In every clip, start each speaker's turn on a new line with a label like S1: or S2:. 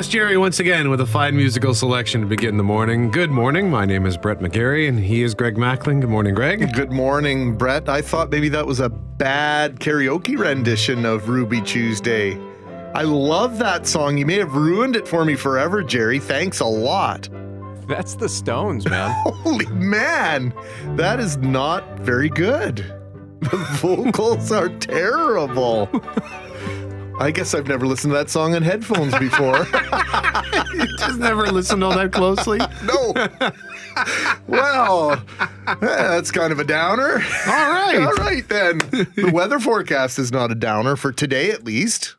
S1: Ask Jerry once again with a fine musical selection to begin the morning. Good morning. My name is Brett McGarry, and he is Greg Mackling. Good morning, Greg.
S2: Good morning, Brett. I thought maybe that was a bad karaoke rendition of Ruby Tuesday. I love that song. You may have ruined it for me forever, Jerry. Thanks a lot.
S3: That's the Stones, man.
S2: Holy man, that is not very good. The vocals are terrible. I guess I've never listened to that song on headphones before.
S1: You just never listened all that closely.
S2: no. well, that's kind of a downer.
S1: All right.
S2: All right, then. The weather forecast is not a downer for today, at least.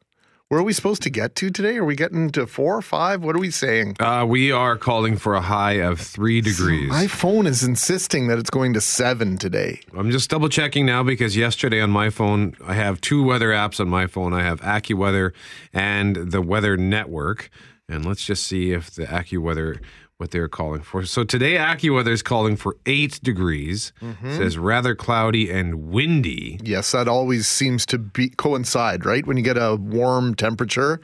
S2: Where are we supposed to get to today? Are we getting to four or five? What are we saying?
S1: Uh, we are calling for a high of three degrees.
S2: My phone is insisting that it's going to seven today.
S1: I'm just double checking now because yesterday on my phone, I have two weather apps on my phone. I have AccuWeather and the Weather Network. And let's just see if the AccuWeather, what they're calling for. So today, AccuWeather is calling for eight degrees. Mm-hmm. Says rather cloudy and windy.
S2: Yes, that always seems to be coincide, right? When you get a warm temperature,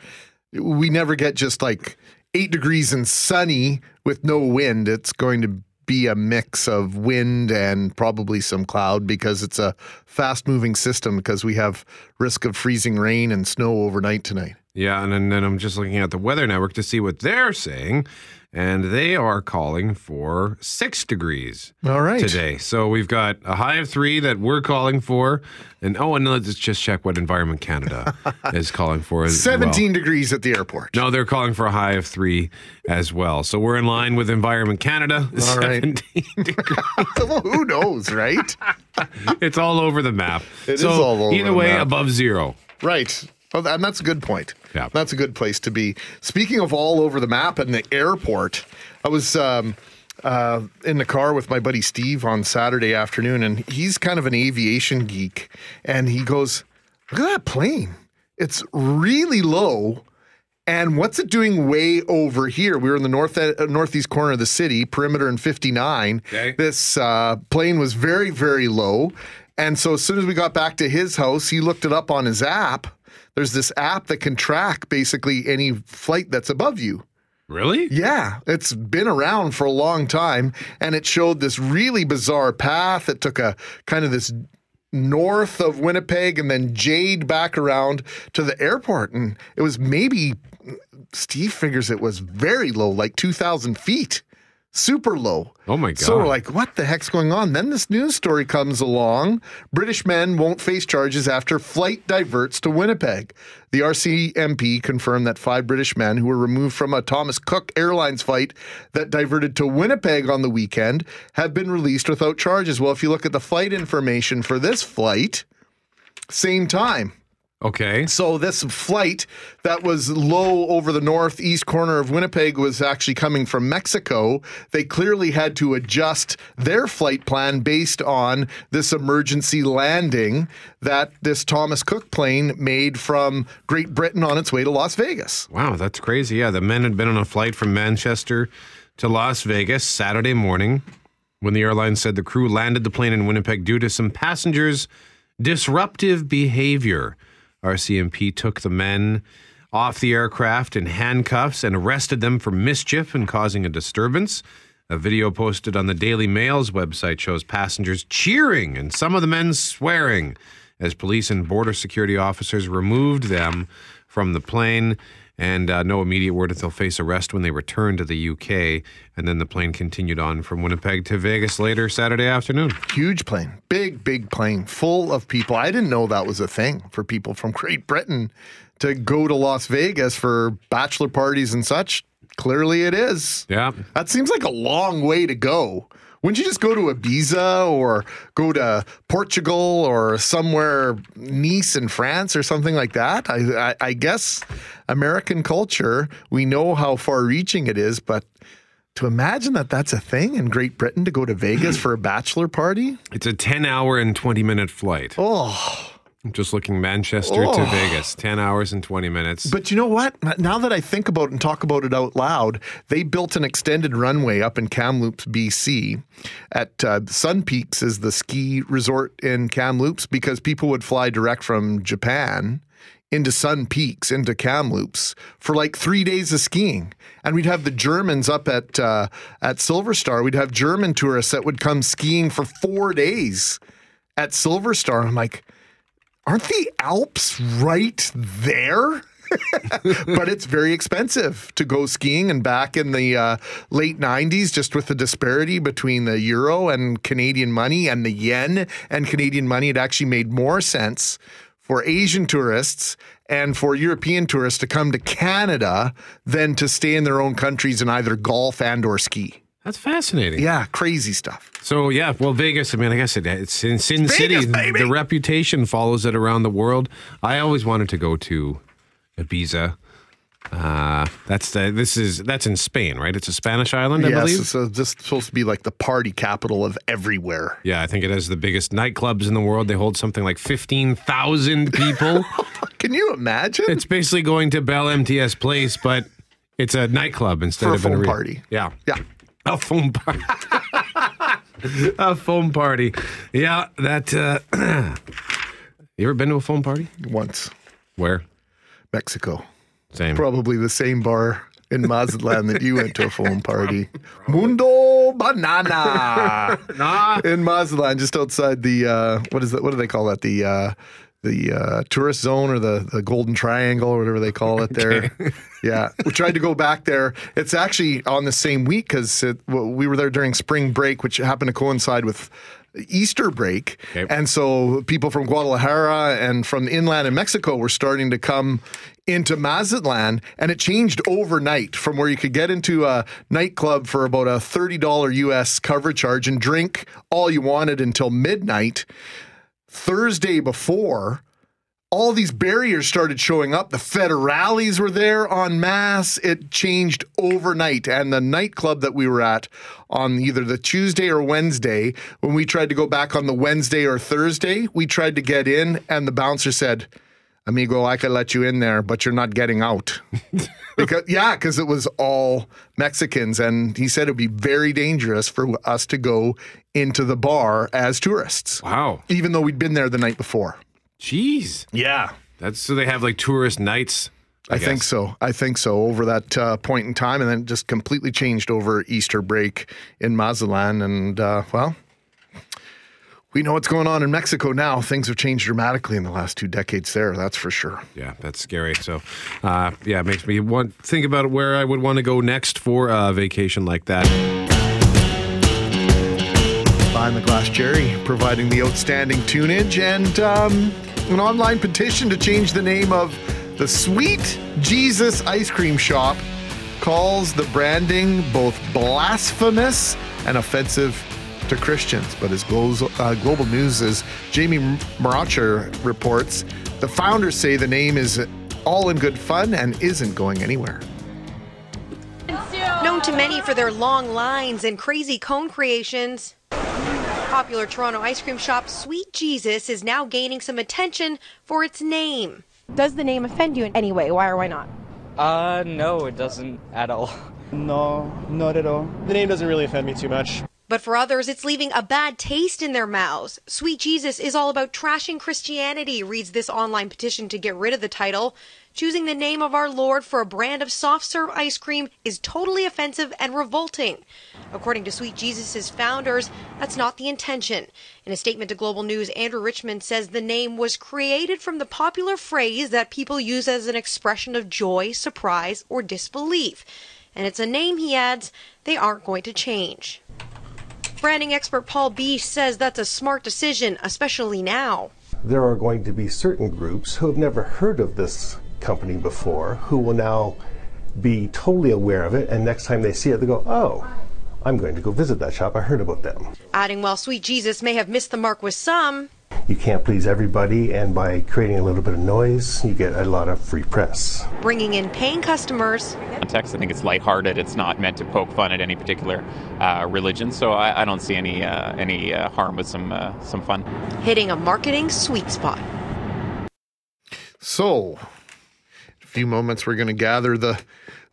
S2: we never get just like eight degrees and sunny with no wind. It's going to be a mix of wind and probably some cloud because it's a fast moving system because we have risk of freezing rain and snow overnight tonight.
S1: Yeah, and then, then I'm just looking at the Weather Network to see what they're saying. And they are calling for six degrees
S2: All right.
S1: today. So we've got a high of three that we're calling for. And oh, and let's just check what Environment Canada is calling for as well.
S2: 17 degrees at the airport.
S1: No, they're calling for a high of three as well. So we're in line with Environment Canada.
S2: All right.
S1: 17 degrees.
S2: well, who knows, right?
S1: It's all over the map.
S2: It
S1: so
S2: is all over
S1: either
S2: the
S1: way, above zero.
S2: Right. And that's a good point.
S1: Yeah.
S2: That's a good place to be. Speaking of all over the map and the airport, I was um, uh, in the car with my buddy Steve on Saturday afternoon, and he's kind of an aviation geek. And he goes, Look at that plane. It's really low. And what's it doing way over here? We were in the north uh, northeast corner of the city, perimeter in 59.
S1: Okay.
S2: This uh, plane was very, very low. And so as soon as we got back to his house, he looked it up on his app. There's this app that can track basically any flight that's above you.
S1: Really?
S2: Yeah, it's been around for a long time, and it showed this really bizarre path. It took a kind of this north of Winnipeg and then Jade back around to the airport, and it was maybe Steve figures it was very low, like two thousand feet, super low.
S1: Oh my God.
S2: So we're like, what the heck's going on? Then this news story comes along. British men won't face charges after flight diverts to Winnipeg. The RCMP confirmed that five British men who were removed from a Thomas Cook Airlines flight that diverted to Winnipeg on the weekend have been released without charges. Well, if you look at the flight information for this flight, same time.
S1: Okay.
S2: So this flight that was low over the northeast corner of Winnipeg was actually coming from Mexico. They clearly had to adjust their flight plan based on this emergency landing that this Thomas Cook plane made from Great Britain on its way to Las Vegas.
S1: Wow, that's crazy. Yeah, the men had been on a flight from Manchester to Las Vegas Saturday morning when the airline said the crew landed the plane in Winnipeg due to some passengers' disruptive behavior. RCMP took the men off the aircraft in handcuffs and arrested them for mischief and causing a disturbance. A video posted on the Daily Mail's website shows passengers cheering and some of the men swearing as police and border security officers removed them from the plane. And uh, no immediate word if they'll face arrest when they return to the UK. And then the plane continued on from Winnipeg to Vegas later Saturday afternoon.
S2: Huge plane, big, big plane, full of people. I didn't know that was a thing for people from Great Britain to go to Las Vegas for bachelor parties and such. Clearly it is.
S1: Yeah.
S2: That seems like a long way to go. Wouldn't you just go to Ibiza or go to Portugal or somewhere Nice in France or something like that? I, I, I guess American culture, we know how far-reaching it is, but to imagine that that's a thing in Great Britain to go to Vegas for a bachelor party,
S1: It's a 10 hour and 20 minute flight.
S2: oh.
S1: I'm just looking Manchester to
S2: Oh.
S1: Vegas, 10 hours and 20 minutes.
S2: But you know what? Now that I think about it and talk about it out loud, they built an extended runway up in Kamloops, BC. At uh, Sun Peaks is the ski resort in Kamloops because people would fly direct from Japan into Sun Peaks, into Kamloops for like three days of skiing. And we'd have the Germans up at uh, at Silver Star. We'd have German tourists that would come skiing for four days at Silver Star. I'm like, aren't the Alps right there? but it's very expensive to go skiing. And back in the uh, late 90s, just with the disparity between the euro and Canadian money and the yen and Canadian money, it actually made more sense for Asian tourists and for European tourists to come to Canada than to stay in their own countries and either golf and or ski.
S1: That's fascinating.
S2: Yeah, crazy stuff.
S1: So yeah, well, Vegas. I mean, I guess it, it's in Sin City.
S2: Vegas!
S1: The reputation follows it around the world. I always wanted to go to Ibiza. Uh, that's the, this is that's in Spain, right? It's a Spanish island, I
S2: yes,
S1: believe.
S2: it's uh, just supposed to be like the party capital of everywhere.
S1: Yeah, I think it has the biggest nightclubs in the world. They hold something like fifteen thousand people.
S2: Can you imagine?
S1: it's basically going to Bell MTS Place, but it's a nightclub instead
S2: For a
S1: of arena.
S2: party.
S1: Yeah,
S2: yeah.
S1: a foam party. a foam party. Yeah, that. Uh, you ever been to a foam party?
S2: Once,
S1: Where?
S2: Mexico.
S1: Same.
S2: Probably the same bar in Mazatlan that you went to a phone party. Mundo Banana.
S1: Nah.
S2: in Mazatlan, just outside the uh, what is that? What do they call that? The uh, the uh, tourist zone or the the Golden Triangle or whatever they call it there. yeah, we tried to go back there. It's actually on the same week because we were there during spring break, which happened to coincide with. Easter break.
S1: Okay.
S2: And so people from Guadalajara and from inland in Mexico were starting to come into Mazatlan, and it changed overnight from where you could get into a nightclub for about a $30 US cover charge and drink all you wanted until midnight. Thursday before, all these barriers started showing up. The federales were there en masse. It changed overnight. And the nightclub that we were at on either the Tuesday or Wednesday, when we tried to go back on the Wednesday or Thursday, we tried to get in, and the bouncer said, Amigo, I could let you in there, but you're not getting out. because yeah, because it was all Mexicans, and he said it'd be very dangerous for us to go into the bar as tourists,
S1: Wow.
S2: even though we'd been there the night before.
S1: Jeez.
S2: Yeah,
S1: That's so they have like tourist nights.
S2: I, think so. I think so. Over that uh, point in time, and then just completely changed over Easter break in Mazatlan, and uh, well. We know what's going on in Mexico now. Things have changed dramatically in the last two decades there, that's for sure.
S1: Yeah, that's scary. So, uh, yeah, it makes me want think about where I would want to go next for a vacation like that.
S2: Behind the Glass Jerry, providing the outstanding tunage and um, an online petition to change the name of the Sweet Jesus Ice Cream Shop calls the branding both blasphemous and offensive to Christians. But as Glo- uh, Global News' Jamie Mauracher reports, the founders say the name is all in good fun and isn't going anywhere.
S4: Known to many for their long lines and crazy cone creations, popular Toronto ice cream shop Sweet Jesus is now gaining some attention for its name.
S5: Does the name offend you in any way? Why or why not?
S6: Uh, no, it doesn't at all.
S7: No, not at all. The name doesn't really offend me too much.
S4: But for others, it's leaving a bad taste in their mouths. Sweet Jesus is all about trashing Christianity, reads this online petition to get rid of the title. Choosing the name of our Lord for a brand of soft serve ice cream is totally offensive and revolting. According to Sweet Jesus' founders, that's not the intention. In a statement to Global News, Andrew Richmond says the name was created from the popular phrase that people use as an expression of joy, surprise, or disbelief. And it's a name, he adds, they aren't going to change. Branding expert Paul B says that's a smart decision, especially now.
S8: there are going to be certain groups who have never heard of this company before who will now be totally aware of it and next time they see it they go oh i'm going to go visit that shop. I heard about them.
S4: Adding, while Sweet Jesus may have missed the mark with some,
S8: you can't please everybody and by creating a little bit of noise you get a lot of free press
S4: bringing in paying customers,
S9: context. I think it's lighthearted. It's not meant to poke fun at any particular uh, religion, so I, I don't see any uh, any uh, harm with some uh, some fun.
S4: hitting a marketing sweet spot.
S2: So, in a few moments, we're going to gather the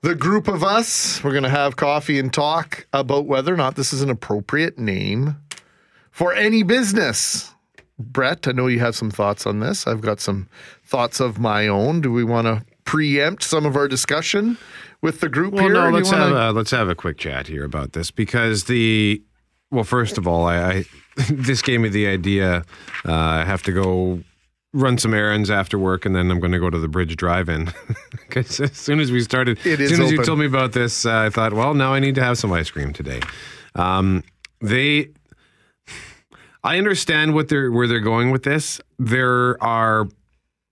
S2: the group of us. We're going to have coffee and talk about whether or not this is an appropriate name for any business. Brett, I know you have some thoughts on this. I've got some thoughts of my own. Do we want to preempt some of our discussion with the group
S1: Well,
S2: here?
S1: no,
S2: or do you
S1: let's have
S2: wanna-
S1: a, let's have a quick chat here about this because the well, first of all, I, I this gave me the idea. Uh, I have to go run some errands after work, and then I'm going to go to the Bridge Drive-In because as soon as we started,
S2: It
S1: as soon as you told me about this, uh, I thought, well, now I need to have some ice cream today. Um, they I understand what they're where they're going with this. There are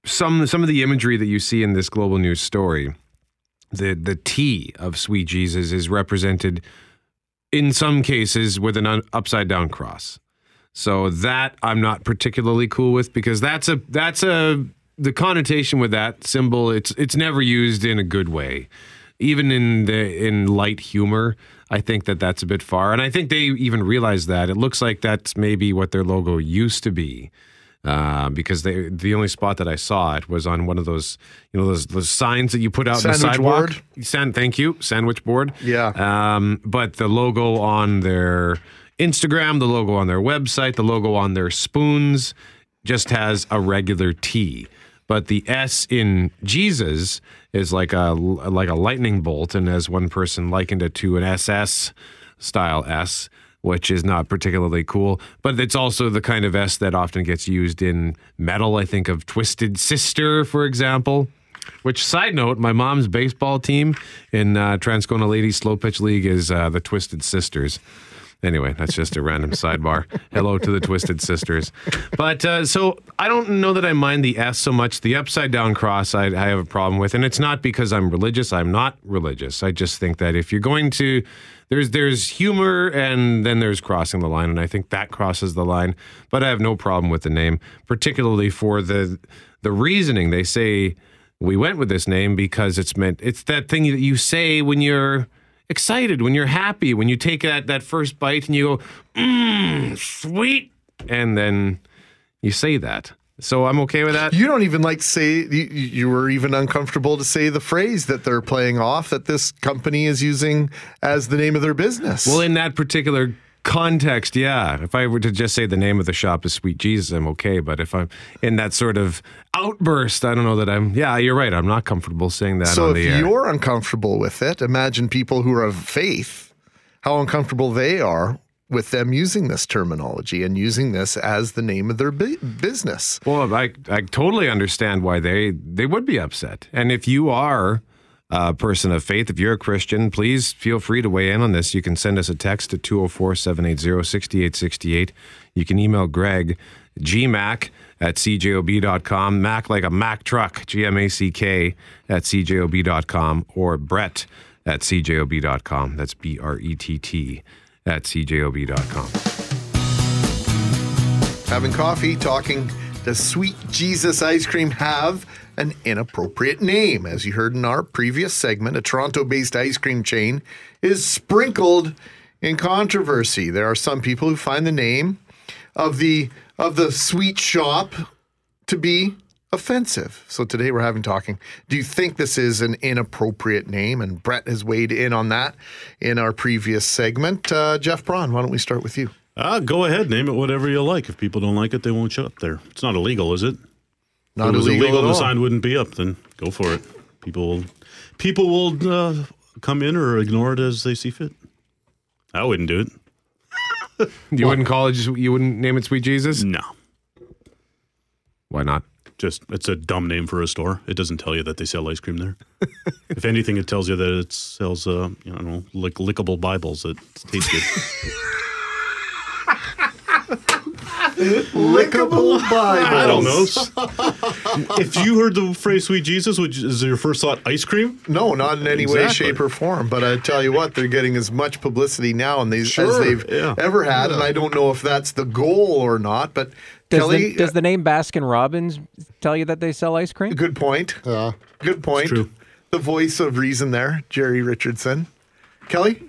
S1: some some of the imagery that you see in this global news story. The the T of sweet Jesus is represented in some cases with an un, upside down cross. So that I'm not particularly cool with because that's a that's a the connotation with that symbol it's it's never used in a good way. Even in the in light humor, I think that that's a bit far, and I think they even realize that. It looks like that's maybe what their logo used to be, uh, because they the only spot that I saw it was on one of those you know those those signs that you put out on the sidewalk.
S2: board?
S1: Sand, thank you, sandwich board.
S2: Yeah.
S1: Um, but the logo on their Instagram, the logo on their website, the logo on their spoons just has a regular T. But the S in Jesus is like a like a lightning bolt, and as one person likened it to an SS style S, which is not particularly cool. But it's also the kind of S that often gets used in metal. I think of Twisted Sister, for example. Which side note, my mom's baseball team in uh, Transcona Ladies Slow Pitch League is uh, the Twisted Sisters. Anyway, that's just a random sidebar. Hello to the Twisted Sisters. But uh, so I don't know that I mind the S so much. The upside down cross, I, I have a problem with, and it's not because I'm religious. I'm not religious. I just think that if you're going to, there's there's humor and then there's crossing the line, and I think that crosses the line. But I have no problem with the name, particularly for the the reasoning. They say we went with this name because it's meant. It's that thing that you say when you're excited, when you're happy, when you take that that first bite and you go, mmm, sweet, and then you say that. So I'm okay with that.
S2: You don't even like say you, you were even uncomfortable to say the phrase that they're playing off that this company is using as the name of their business.
S1: Well, in that particular context, yeah. If I were to just say the name of the shop is Sweet Jesus, I'm okay. But if I'm in that sort of outburst, I don't know that I'm. Yeah, you're right. I'm not comfortable saying that
S2: so
S1: on
S2: if
S1: air.
S2: you're uncomfortable with it, imagine people who are of faith, how uncomfortable they are with them using this terminology and using this as the name of their bu- business.
S1: Well, I I totally understand why they they would be upset. And if you are a person of faith, if you're a Christian, please feel free to weigh in on this. You can send us a text at 204-780-6868. You can email Greg gmac at cjob.com, mac like a Mack truck, G-M-A-C-K at cjob.com, or Brett at cjob.com. That's B-R-E-T-T at cjob.com.
S2: Having coffee, talking, does Sweet Jesus ice cream have an inappropriate name? As you heard in our previous segment, a Toronto based ice cream chain is sprinkled in controversy. There are some people who find the name of the of the sweet shop to be offensive. So today we're having talking. Do you think this is an inappropriate name? And Brett has weighed in on that in our previous segment. Uh, Jeff Braun, why don't we start with you?
S10: Uh, go ahead, name it whatever you like. If people don't like it, they won't show up there. It's not illegal, is it?
S2: Not
S10: if it was
S2: illegal
S10: illegal,
S2: at
S10: the sign wouldn't be up. Then go for it. People will, people will uh, come in or ignore it as they see fit. I wouldn't do it.
S1: You wouldn't call it, you wouldn't name it Sweet Jesus?
S10: No,
S1: Why not?
S10: just it's a dumb name for a store. It doesn't tell you that they sell ice cream there. if anything, it tells you that it sells, uh, you know, lick, lickable Bibles that taste good.
S2: Lickable Bibles.
S10: I don't know. if you heard the phrase "sweet Jesus," which is your first thought ice cream?
S2: No, not in any way, shape, or form. But I tell you what, they're getting as much publicity now and these, as they've
S10: yeah.
S2: ever had. And I don't know if that's the goal or not. But
S3: Does,
S2: Kelly,
S3: the, does uh, the name Baskin Robbins tell you that they sell ice cream?
S2: good point.
S11: Yeah.
S2: Good point.
S10: true.
S2: The voice of reason there, Jerry Richardson. Kelly,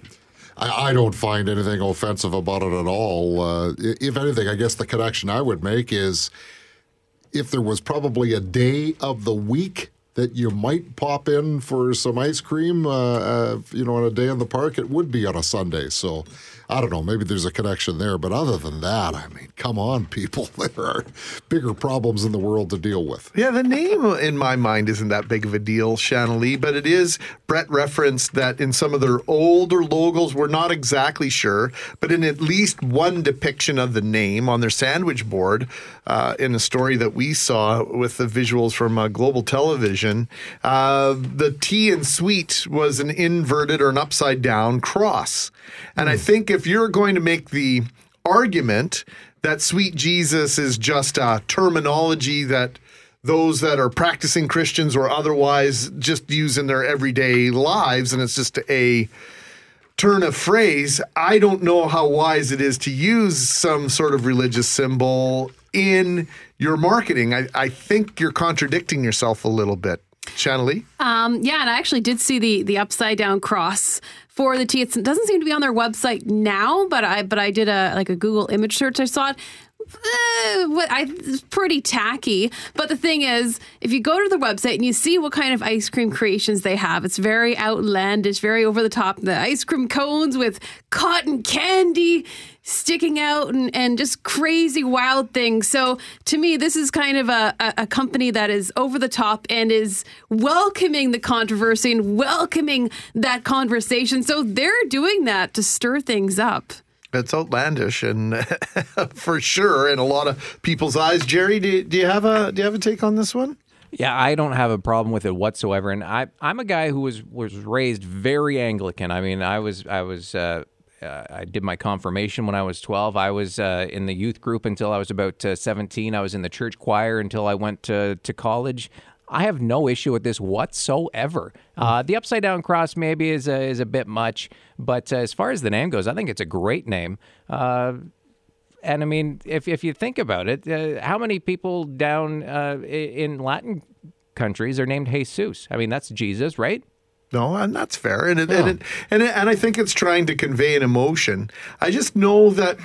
S11: I, I don't find anything offensive about it at all. Uh, if anything, I guess the connection I would make is if there was probably a day of the week that you might pop in for some ice cream, uh, uh, you know, on a day in the park, it would be on a Sunday. So I don't know, maybe there's a connection there. But other than that, I mean, come on, people. There are bigger problems in the world to deal with.
S2: Yeah, the name in my mind isn't that big of a deal, Lee, but it is. Brett referenced that in some of their older logos, we're not exactly sure, but in at least one depiction of the name on their sandwich board, uh, in a story that we saw with the visuals from uh, Global Television, uh, the T in sweet was an inverted or an upside down cross. And I think if you're going to make the argument that sweet Jesus is just a terminology that those that are practicing Christians or otherwise just use in their everyday lives, and it's just a turn of phrase. I don't know how wise it is to use some sort of religious symbol in your marketing. I, I think you're contradicting yourself a little bit. Shanna Lee?
S12: Um, yeah, and I actually did see the the upside down cross for the T. It's, it doesn't seem to be on their website now, but I but I did a like a Google image search. I saw it. Uh, I, it's pretty tacky. But the thing is, if you go to the website and you see what kind of ice cream creations they have, it's very outlandish, very over the top. The ice cream cones with cotton candy sticking out and, and just crazy wild things. So to me, this is kind of a, a, a company that is over the top and is welcoming the controversy and welcoming that conversation. So they're doing that to stir things up.
S2: It's outlandish and for sure in a lot of people's eyes. Jerry, do you, do you have a do you have a take on this one?
S3: Yeah, I don't have a problem with it whatsoever, and I I'm a guy who was was raised very Anglican. I mean, I was I was. Uh, uh, I did my confirmation when I was 12. I was uh, in the youth group until I was about uh, 17. I was in the church choir until I went to, to college. I have no issue with this whatsoever. Uh, the upside down cross maybe is a, is a bit much, but uh, as far as the name goes, I think it's a great name. Uh, and I mean, if if you think about it, uh, how many people down uh, in Latin countries are named Jesus? I mean, that's Jesus, right?
S2: No, and that's fair, and it, and, it, and it, and I think it's trying to convey an emotion. I just know that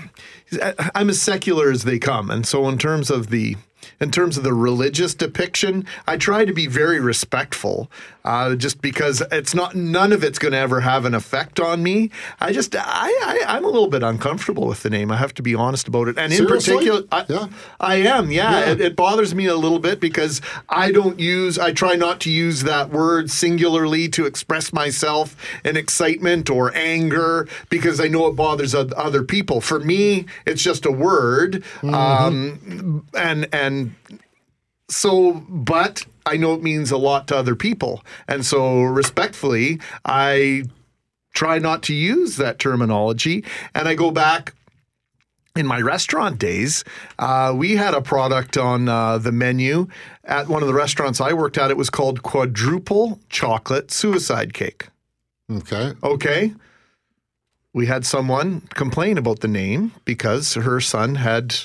S2: I'm as secular as they come, and so in terms of the in terms of the religious depiction, I try to be very respectful, uh, just because it's not none of it's going to ever have an effect on me. I just I, I I'm a little bit uncomfortable with the name. I have to be honest about it, and in
S11: Seriously?
S2: particular, I, I am. Yeah,
S11: Yeah.
S2: It, it bothers me a little bit because I don't use. I try not to use that word singularly to express myself in excitement or anger because I know it bothers other people. For me, it's just a word, um, and and so, but I know it means a lot to other people, and so respectfully, I try not to use that terminology, and I go back in my restaurant days, uh, we had a product on uh, the menu at one of the restaurants I worked at. It was called quadruple chocolate suicide cake.
S11: Okay.
S2: Okay. We had someone complain about the name because her son had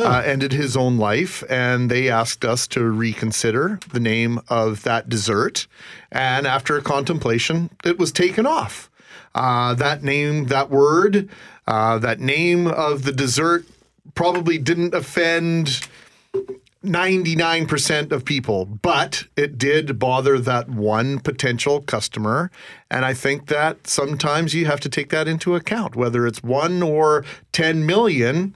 S2: uh, ended his own life, and they asked us to reconsider the name of that dessert. And after contemplation, it was taken off. Uh, that name, that word, uh, that name of the dessert probably didn't offend 99% of people, but it did bother that one potential customer. And I think that sometimes you have to take that into account, whether it's one or 10 million.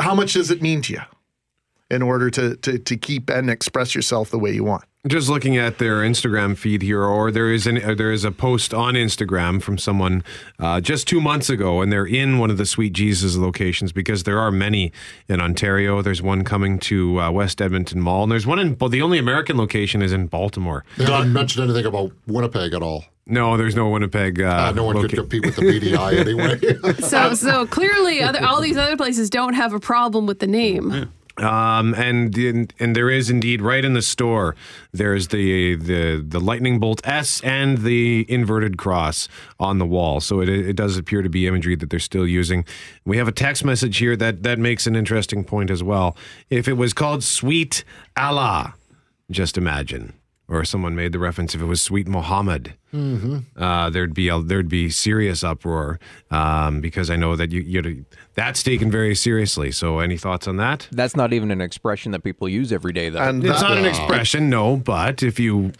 S2: How much does it mean to you in order to, to, to keep and express yourself the way you want?
S1: Just looking at their Instagram feed here, or there is an uh, there is a post on Instagram from someone uh, just two months ago, and they're in one of the Sweet Jesus locations because there are many in Ontario. There's one coming to uh, West Edmonton Mall, and there's one in. Well, the only American location is in Baltimore.
S11: They haven't mentioned anything about Winnipeg at all.
S1: No, there's no Winnipeg. Uh,
S11: Uh, no one could compete with the BDI anyway.
S12: So so clearly, other, all these other places don't have a problem with the name.
S1: Um, and and there is indeed right in the store. There's the the the lightning bolt S and the inverted cross on the wall. So it it does appear to be imagery that they're still using. We have a text message here that that makes an interesting point as well. If it was called Sweet Allah, just imagine. Or someone made the reference if it was Sweet Muhammad
S11: mm-hmm.
S1: uh, there'd be a, there'd be serious uproar um, because I know that you you that's taken very seriously. So, any thoughts on that?
S3: That's not even an expression that people use every day, though.
S2: And
S1: It's not an expression, no. But if you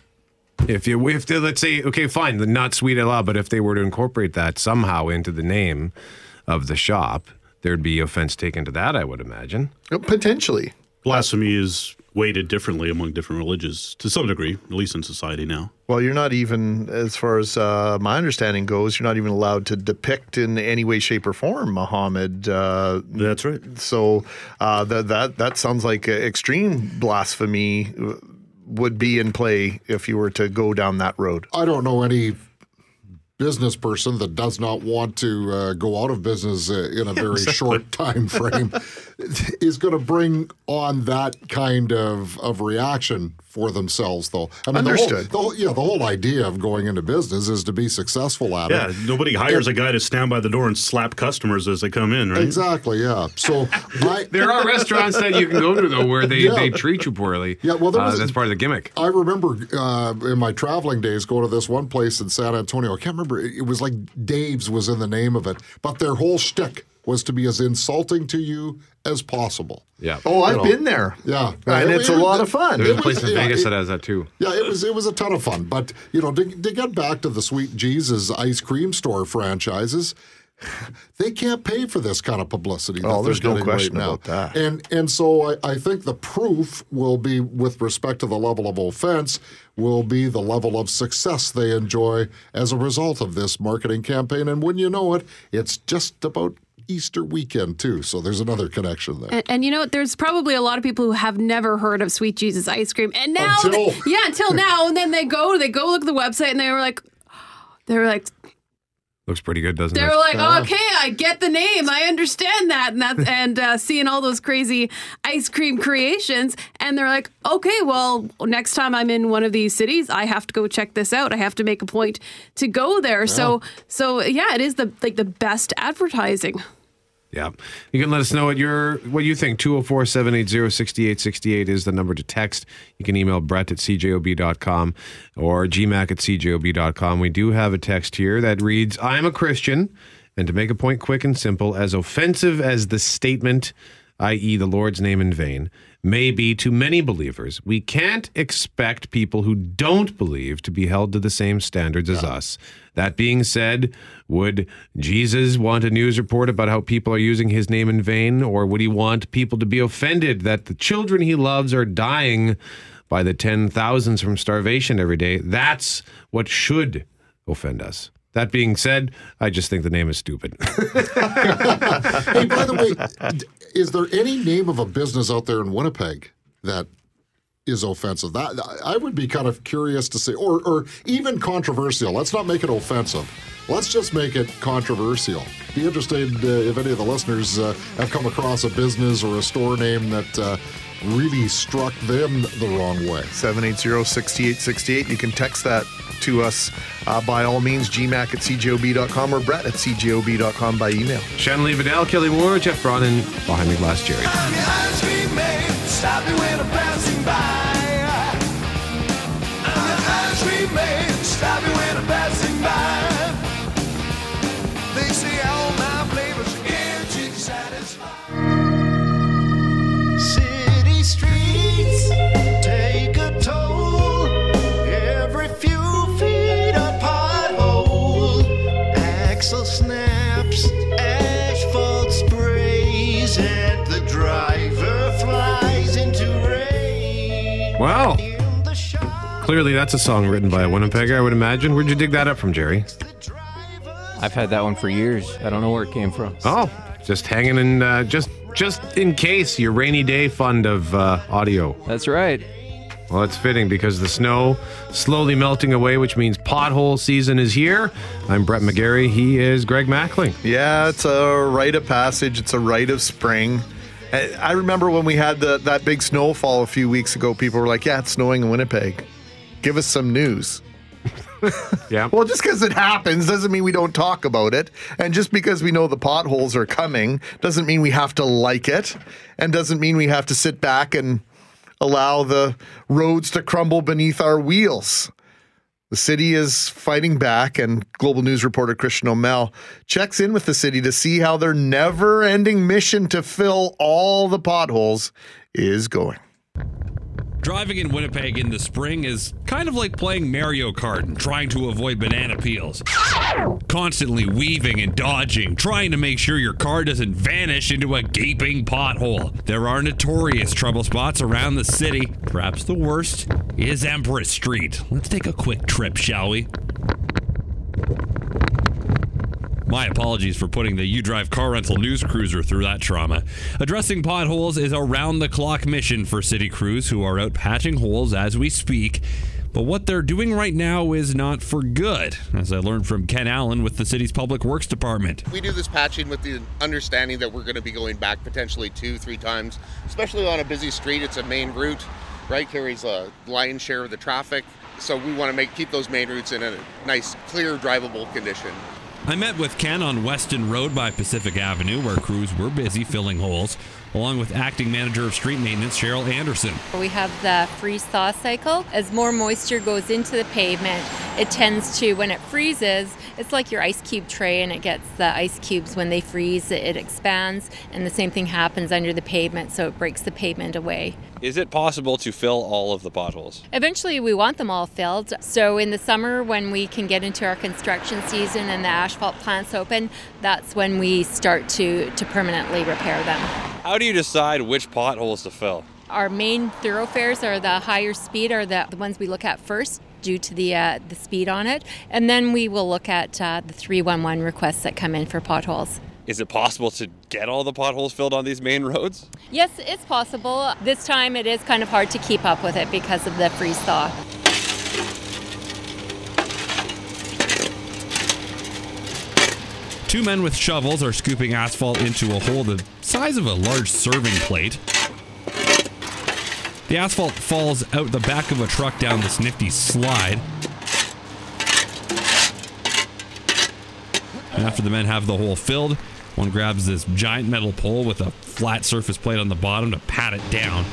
S1: If you if they, let's say okay, fine, the not sweet at all, but if they were to incorporate that somehow into the name of the shop, there'd be offense taken to that. I would imagine.
S2: Oh, potentially.
S10: Blasphemy is weighted differently among different religions to some degree, at least in society now.
S2: Well, you're not even, as far as uh, my understanding goes, you're not even allowed to depict in any way, shape, or form Muhammad. Uh,
S10: That's right.
S2: so uh, that that that sounds like uh, extreme blasphemy uh, would be in play if you were to go down that road.
S11: I don't know any business person that does not want to uh, go out of business uh, in a very short time frame is going to bring on that kind of, of reaction for themselves though I mean, the whole- the whole, yeah the whole idea of going into business is to be successful at
S10: Yeah,
S11: it Yeah,
S10: nobody hires a guy to stand by the door and slap customers as they come in, right?
S11: exactly yeah so I,
S1: There are restaurants that you can go to though where they,
S11: Yeah.
S1: they treat you poorly.
S11: Yeah, well, there
S1: Uh,
S11: was a-
S1: that's part of the gimmick.
S11: I remember uh, in my traveling days going to this one place in San Antonio. I can't remember. It was like Dave's was in the name of it, but their whole shtick was to be as insulting to you as possible.
S1: Yeah.
S2: Oh, I've been there.
S11: Yeah,
S2: And
S11: It-
S2: it's a
S11: it-
S2: lot of fun.
S1: There's a
S11: it
S1: place
S11: was-
S1: in
S11: yeah,
S1: Vegas
S11: it-
S1: that has that too.
S11: Yeah, it was it was a ton of fun. But you know, to, to get back to the Sweet Jesus ice cream store franchises, they can't pay for this kind of publicity.
S2: Oh,
S11: that
S2: there's no question
S11: right now.
S2: about that.
S11: And and so I, I think the proof will be with respect to the level of offense will be the level of success they enjoy as a result of this marketing campaign. And when you know it, it's just about Easter weekend too. So there's another connection there.
S12: And, and you know? There's probably a lot of people who have never heard of Sweet Jesus ice cream, and now,
S11: Until-
S12: they- yeah, until now, and then they go, they go look at the website, and they were like, they were like,
S1: Looks pretty good, doesn't
S12: they
S1: it?
S12: They were like, okay, I get the name, I understand that, and that's and uh, seeing all those crazy ice cream creations, and they're like, okay, well, next time I'm in one of these cities, I have to go check this out. I have to make a point to go there. So, so yeah, it is the like the best advertising.
S1: Yeah. You can let us know what your what you think. 204 780 6868 is the number to text. You can email Brett at cjob.com or gmac at cjob.com. We do have a text here that reads I'm a Christian, and to make a point quick and simple, as offensive as the statement, i.e., the Lord's name in vain, may be to many believers, we can't expect people who don't believe to be held to the same standards as us. That being said, would Jesus want a news report about how people are using his name in vain, or would he want people to be offended that the children he loves are dying by the 10,000s from starvation every day? That's what should offend us. That being said, I just think the name is stupid.
S11: hey, by the way, is there any name of a business out there in Winnipeg that is offensive? That I would be kind of curious to see, or or even controversial. Let's not make it offensive. Let's just make it controversial. Be interested uh, if any of the listeners uh, have come across a business or a store name that uh, really struck them the wrong way.
S2: 780-6868. You can text that to us uh, by all means, gmac at cjob.com or brett at cjob.com by email.
S1: Shannon Lee Vidal, Kelly Moore, Jeff Bronin, behind the glass, Jerry.
S13: Ice cream man, stop me when I'm passing by. I'm the ice cream man, stop me when I'm passing by. They say all my flavors are guaranteed
S1: Wow. Clearly, that's a song written by a Winnipegger, I would imagine. Where'd you dig that up from, Jerry?
S3: I've had that one for years. I don't know where it came from.
S1: Oh, just hanging in, uh, just just in case your rainy day fund of uh, audio.
S3: That's right.
S1: Well, it's fitting because the snow slowly melting away, which means pothole season is here. I'm Brett McGarry. He is Greg Mackling.
S2: Yeah, it's a rite of passage. It's a rite of spring. I remember when we had the, that big snowfall a few weeks ago, people were like, yeah, it's snowing in Winnipeg. Give us some news.
S1: Yeah.
S2: Well, just because it happens doesn't mean we don't talk about it. And just because we know the potholes are coming doesn't mean we have to like it and doesn't mean we have to sit back and allow the roads to crumble beneath our wheels. The city is fighting back, and Global News reporter Christian O'Mell checks in with the city to see how their never ending mission to fill all the potholes is going.
S14: Driving in Winnipeg in the spring is kind of like playing Mario Kart and trying to avoid banana peels. Constantly weaving and dodging, trying to make sure your car doesn't vanish into a gaping pothole. There are notorious trouble spots around the city. Perhaps the worst is Empress Street. Let's take a quick trip, shall we? My apologies for putting the U Drive car rental news cruiser through that trauma. Addressing potholes is a round the clock mission for city crews who are out patching holes as we speak. But what they're doing right now is not for good, as I learned from Ken Allen with the city's Public Works Department.
S15: We do this patching with the understanding that we're going to be going back potentially two, three times, especially on a busy street. It's a main route, right? Carries a lion's share of the traffic. So we want to make keep those main routes in a nice, clear, drivable condition.
S14: I met with Ken on Weston Road by Pacific Avenue, where crews were busy filling holes, along with acting manager of street maintenance Cheryl Anderson.
S16: We have the freeze thaw cycle. As more moisture goes into the pavement, it tends to, when it freezes, it's like your ice cube tray and it gets the ice cubes when they freeze, it expands, and the same thing happens under the pavement, so it breaks the pavement away.
S17: Is it possible to fill all of the potholes?
S16: Eventually, we want them all filled. So, in the summer, when we can get into our construction season and the asphalt plants open, that's when we start to, to permanently repair them.
S17: How do you decide which potholes to fill?
S16: Our main thoroughfares are the higher speed, are the, the ones we look at first due to the uh, the speed on it, and then we will look at uh, the 311 requests that come in for potholes.
S17: Is it possible to get all the potholes filled on these main roads?
S16: Yes, it's possible. This time it is kind of hard to keep up with it because of the freeze thaw.
S14: Two men with shovels are scooping asphalt into a hole the size of a large serving plate. The asphalt falls out the back of a truck down this nifty slide. And after the men have the hole filled, one grabs this giant metal pole with a flat surface plate on the bottom to pat it down.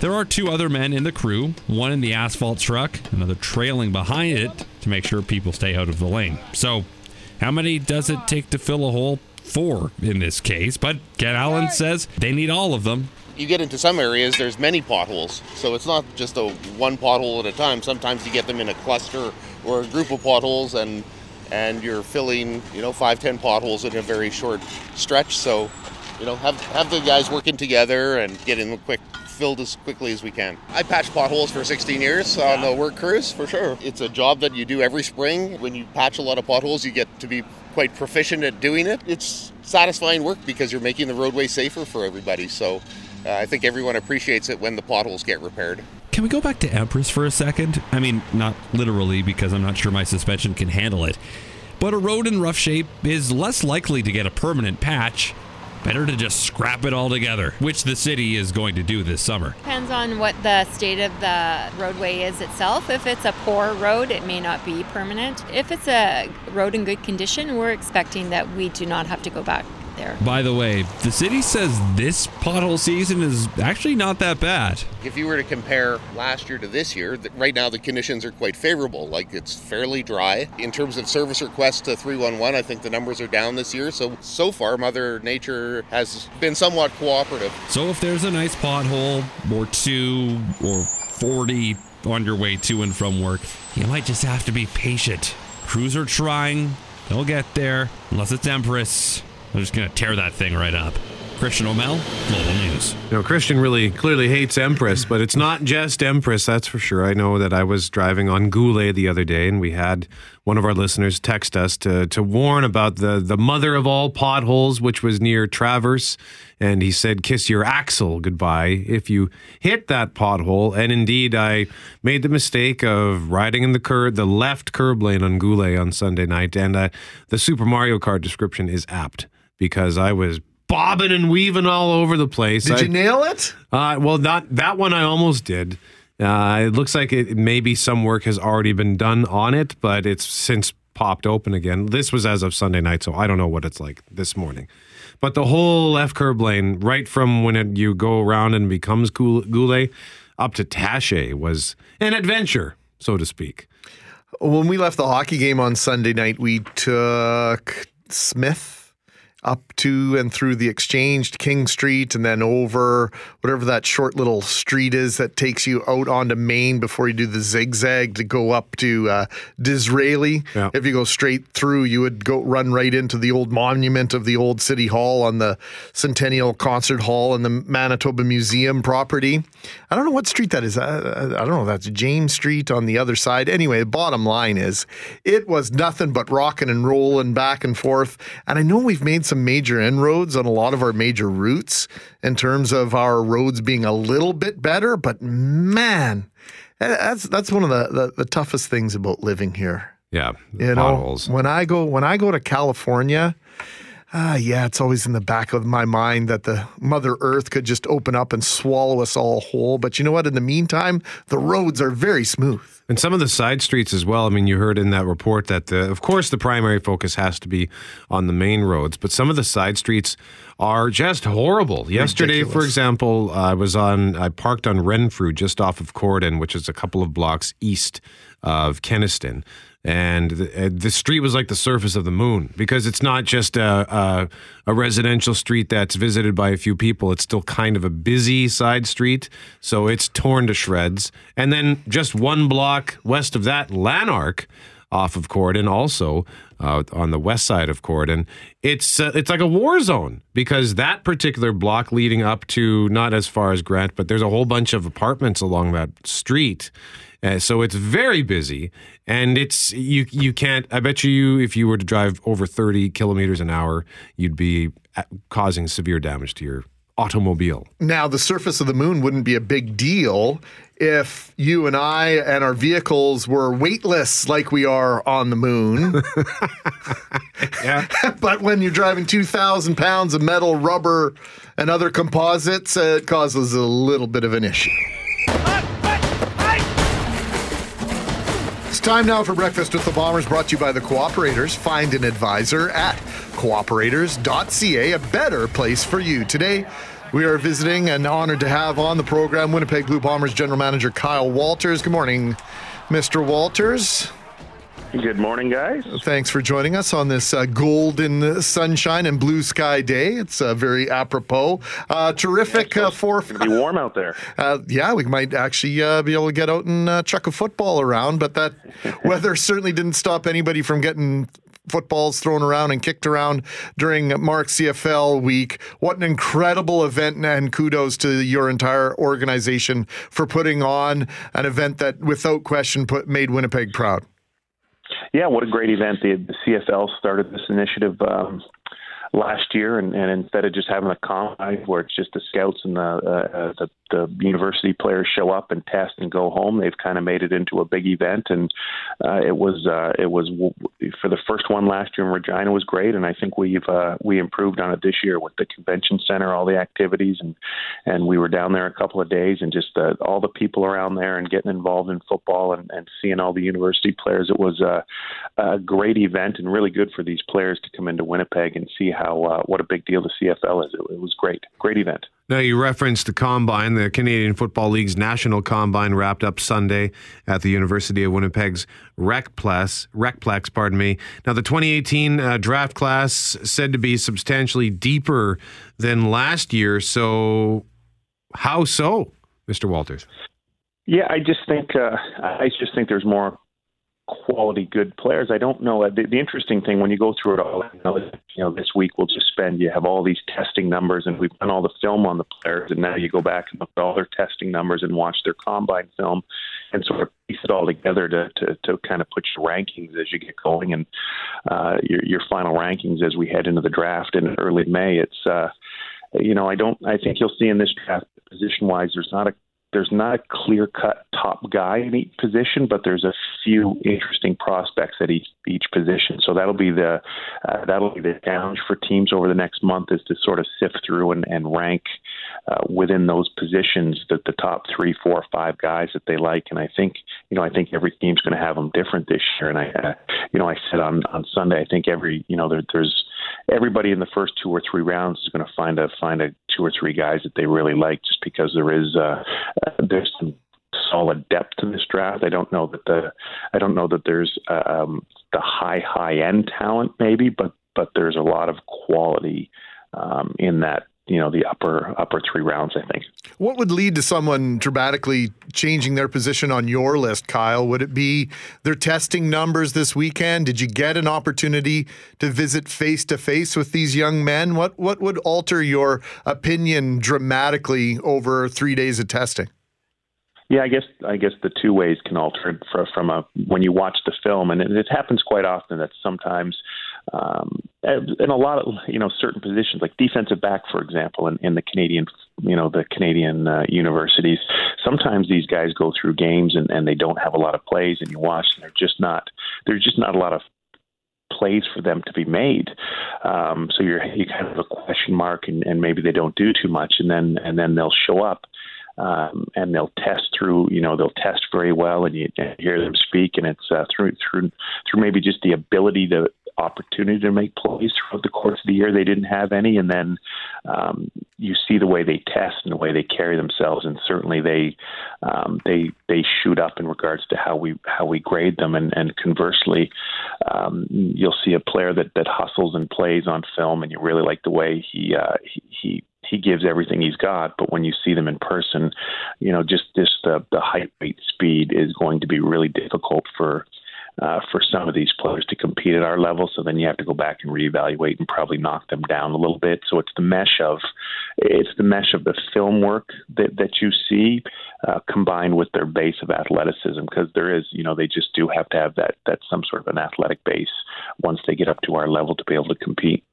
S14: There are two other men in the crew, one in the asphalt truck, another trailing behind it to make sure people stay out of the lane. So, how many does it take to fill a hole? Four in this case, but Ken Allen says they need all of them.
S15: You get into some areas, there's many potholes. So it's not just a one pothole at a time. Sometimes you get them in a cluster or a group of potholes and and you're filling, you know, five, ten potholes in a very short stretch. So, you know, have have the guys working together and getting them quick filled as quickly as we can. I patched potholes for 16 years on the work crews, for sure. It's a job that you do every spring. When you patch a lot of potholes, you get to be quite proficient at doing it. It's satisfying work because you're making the roadway safer for everybody. So uh, I think everyone appreciates it when the potholes get repaired.
S14: Can we go back to Empress for a second? I mean, not literally, because I'm not sure my suspension can handle it. But a road in rough shape is less likely to get a permanent patch. Better to just scrap it all together, which the city is going to do this summer.
S16: Depends on what the state of the roadway is itself. If it's a poor road, it may not be permanent. If it's a road in good condition, we're expecting that we do not have to go back there.
S14: By the way, the city says this pothole season is actually not that bad.
S15: If you were to compare last year to this year, right now the conditions are quite favorable. Like it's fairly dry. In terms of service requests to 311, I think the numbers are down this year. So, so far, Mother Nature has been somewhat cooperative.
S14: So if there's a nice pothole or two or 40 on your way to and from work, you might just have to be patient. Crews are trying. They'll get there. Unless it's Empress. They're just going to tear that thing right up. Christian O'Mell, Global News.
S1: You know, Christian really clearly hates Empress, but it's not just Empress, that's for sure. I know that I was driving on Goulet the other day, and we had one of our listeners text us to to warn about the the mother of all potholes, which was near Traverse, and he said, "Kiss your axle goodbye if you hit that pothole." And indeed, I made the mistake of riding in the curb, the left curb lane on Goulet on Sunday night, and uh, the Super Mario Kart description is apt because I was bobbing and weaving all over the place.
S2: Did
S1: I-
S2: you nail it?
S1: uh, well, not that one. I almost did. Uh, it looks like it maybe some work has already been done on it, but it's since popped open again. This was as of Sunday night, so I don't know what it's like this morning. But the whole left curb lane, right from when it, you go around and becomes Goul- Goulet up to Taché, was an adventure, so to speak.
S2: When we left the hockey game on Sunday night, we took Smith up to and through the exchange to King Street and then over whatever that short little street is that takes you out onto Main before you do the zigzag to go up to uh, Disraeli.
S1: Yeah.
S2: If you go straight through, you would go run right into the old monument of the old city hall on the Centennial Concert Hall and the Manitoba Museum property. I don't know what street that is. I, I I don't know. That's James Street on the other side. Anyway, the bottom line is it was nothing but rocking and rolling back and forth. And I know we've made some major inroads on a lot of our major routes in terms of our roads being a little bit better, but man, eh, that's that's one of the, the, the toughest things about living here.
S1: Yeah,
S2: You
S1: potholes.
S2: know, when I go when I go to California, ah, yeah, it's always in the back of my mind that the Mother Earth could just open up and swallow us all whole. But you know what? In the meantime, the roads are very smooth.
S1: And some of the side streets as well. I mean, you heard in that report that, the, of course, the primary focus has to be on the main roads, but some of the side streets are just horrible. Yesterday, for example, I was on, I parked on Renfrew just off of Corydon, which is a couple of blocks east of Kenaston. And the, uh, the street was like the surface of the moon because it's not just a, a, a residential street that's visited by a few people. It's still kind of a busy side street. So it's torn to shreds. And then just one block west of that, Lanark, off of Corydon, also uh, on the west side of Corydon. It's uh, it's like a war zone because that particular block leading up to not as far as Grant, but there's a whole bunch of apartments along that street. Uh, so it's very busy, and it's you you can't. I bet you, if you were to drive over 30 kilometers an hour, you'd be uh, causing severe damage to your automobile.
S2: Now, the surface of the moon wouldn't be a big deal if you and I and our vehicles were weightless like we are on the moon.
S1: yeah.
S2: but when you're driving 2,000 pounds of metal, rubber, and other composites, uh, it causes a little bit of an issue. It's time now for Breakfast with the Bombers, brought to you by the Cooperators. Find an advisor at cooperators.ca, a better place for you. Today, we are visiting and honored to have on the program Winnipeg Blue Bombers General Manager Kyle Walters. Good morning, Mr. Walters.
S18: Good morning, guys.
S2: Thanks for joining us on this uh, golden sunshine and blue sky day. It's uh, very apropos. Uh, terrific uh, for.
S18: It's be warm out there.
S2: Uh, yeah, we might actually uh, be able to get out and uh, chuck a football around, but that weather certainly didn't stop anybody from getting footballs thrown around and kicked around during Mark CFL week. What an incredible event, and kudos to your entire organization for putting on an event that, without question, put made Winnipeg proud.
S18: Yeah, what a great event. The, the CFL started this initiative um, last year, and, and instead of just having a combine where it's just the scouts and the, uh, the the university players show up and test and go home, they've kind of made it into a big event, and uh, it was uh, it was for the first one last year in Regina was great, and I think we've uh, we improved on it this year with the convention center, all the activities, and and we were down there a couple of days, and just uh, all the people around there and getting involved in football and, and seeing all the university players. It was uh, a great event and really good for these players to come into Winnipeg and see how uh, what a big deal the CFL is. It, it was great, great event.
S1: Now, you referenced the combine. The Canadian Football League's national combine wrapped up Sunday at the University of Winnipeg's Recplex. Recplex, pardon me. Now, the 2018 uh, draft class said to be substantially deeper than last year. So, how so, Mr. Walters?
S18: Yeah, I just think uh, I just think there's more quality, good players. I don't know. The, the interesting thing when you go through it all, you know, you know, this week we'll just spend. You have all these testing numbers, and we've done all the film on the players, and now you go back and look at all their testing numbers and watch their combine film, and sort of piece it all together to to, to kind of put your rankings as you get going, and uh, your your final rankings as we head into the draft in early May. It's uh, you know, I don't. I think you'll see in this draft, position wise, there's not a there's not a clear cut top guy in each position, but there's a few interesting prospects at each each position. So that'll be the uh, that'll be the challenge for teams over the next month is to sort of sift through and, and rank uh, within those positions that the top three, four, five guys that they like. And I think you know I think every team's going to have them different this year. And I uh, you know I said on on Sunday I think every you know there, there's everybody in the first two or three rounds is going to find a find a two or three guys that they really like just because there is uh, there's some solid depth to this draft. I don't know that the I don't know that there's um, the high high end talent maybe, but but there's a lot of quality um, in that. You know, the upper upper three rounds. I think.
S2: What would lead to someone dramatically changing their position on your list, Kyle? Would it be their testing numbers this weekend? Did you get an opportunity to visit face to face with these young men? What what would alter your opinion dramatically over three days of testing?
S18: Yeah, I guess I guess the two ways can alter it from a when you watch the film, and it, it happens quite often that sometimes um, in a lot of you know certain positions, like defensive back, for example, in, in the Canadian you know the Canadian uh, universities. Sometimes these guys go through games and, and they don't have a lot of plays, and you watch, and they're just not there's just not a lot of plays for them to be made. Um, so you're you kind of a question mark, and, and maybe they don't do too much, and then and then they'll show up. Um, and they'll test through, you know, they'll test very well, and you, you hear them speak, and it's uh, through through through maybe just the ability to opportunity to make plays throughout the course of the year. They didn't have any, and then um, you see the way they test and the way they carry themselves, and certainly they um, they they shoot up in regards to how we how we grade them. And, and conversely, um, you'll see a player that that hustles and plays on film, and you really like the way he uh, he, he he gives everything he's got. But when you see them in person, you know, just this the the height, weight, speed is going to be really difficult for uh, for some of these players to compete at our level. So then you have to go back and reevaluate and probably knock them down a little bit. So it's the mesh of it's the mesh of the film work that that you see uh, combined with their base of athleticism because there is you know they just do have to have that that some sort of an athletic base once they get up to our level to be able to compete.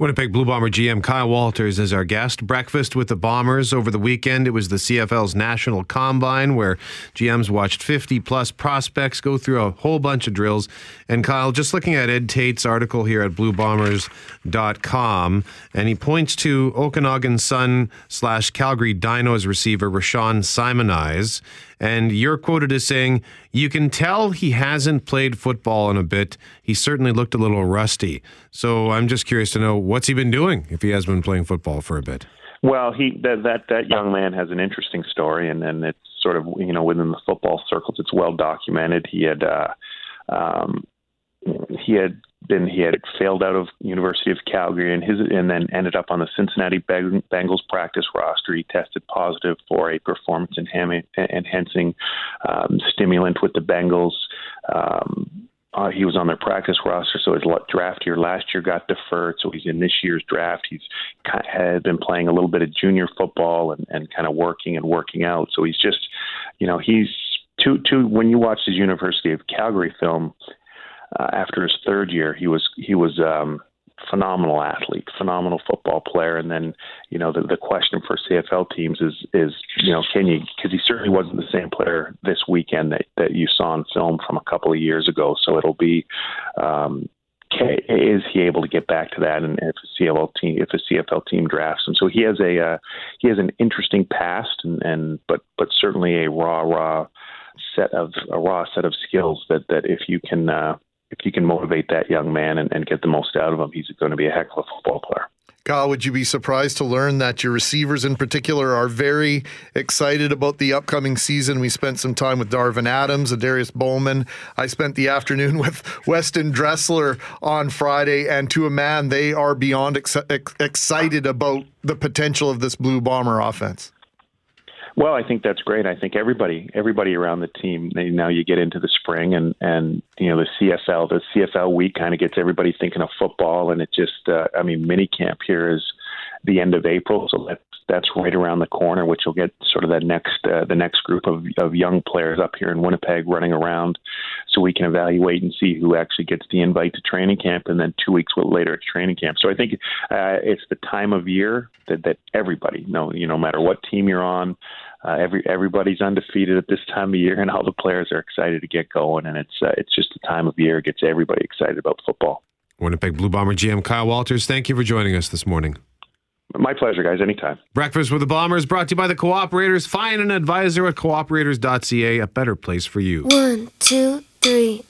S1: Winnipeg Blue Bomber GM Kyle Walters is our guest. Breakfast with the Bombers over the weekend. It was the CFL's National Combine where GMs watched 50 plus prospects go through a whole bunch of drills. And Kyle, just looking at Ed Tait's article here at bluebombers.com, and he points to Okanagan Sun slash Calgary Dinos receiver Rashaun Simonise. And you're quoted as saying, You can tell he hasn't played football in a bit. He certainly looked a little rusty. So I'm just curious to know what's he been doing if he has been playing football for a bit.
S18: Well, he that that that young man has an interesting story, and and it's sort of you know within the football circles, it's well documented. He had uh, um, he had been he had failed out of University of Calgary and his and then ended up on the Cincinnati Bengals practice roster. He tested positive for a performance enhancing um, stimulant with the Bengals. Um, uh, he was on their practice roster, so his draft year last year got deferred. So he's in this year's draft. He's kind of had been playing a little bit of junior football and, and kind of working and working out. So he's just, you know, he's to to when you watch his University of Calgary film, uh, after his third year, he was he was um, phenomenal athlete, phenomenal football player. And then you know the the question for CFL teams is is you know can you because he certainly wasn't the same player this weekend that that you saw in film from a couple of years ago. So it'll be. Um, is he able to get back to that? And if a CFL team, if a CFL team drafts him, so he has a uh, he has an interesting past, and, and but but certainly a raw raw set of a raw set of skills that that if you can uh, if you can motivate that young man and, and get the most out of him, he's going to be a heck of a football player.
S2: Kyle, would you be surprised to learn that your receivers in particular are very excited about the upcoming season? We spent some time with Darvin Adams and Darius Bowman. I spent the afternoon with Weston Dressler on Friday, and to a man, they are beyond ex- excited about the potential of this Blue Bomber offense.
S18: Well, I think that's great. I think everybody, everybody around the team. They, now you get into the spring, and and you know the CFL, the CFL week kind of gets everybody thinking of football, and it just, uh, I mean, mini camp here is the end of April, so that's that's right around the corner, which will get sort of that next uh, the next group of of young players up here in Winnipeg running around, so we can evaluate and see who actually gets the invite to training camp, and then two weeks later at training camp. So I think uh, it's the time of year that that everybody, no, you know, no matter what team you're on. Uh, every everybody's undefeated at this time of year, and all the players are excited to get going. And it's uh, it's just the time of year it gets everybody excited about football.
S1: Winnipeg Blue Bomber GM Kyle Walters, thank you for joining us this morning.
S18: My pleasure, guys. Anytime.
S1: Breakfast with the Bombers brought to you by the Cooperators. Find an advisor at cooperators.ca, a better place for you.
S19: One, two, three.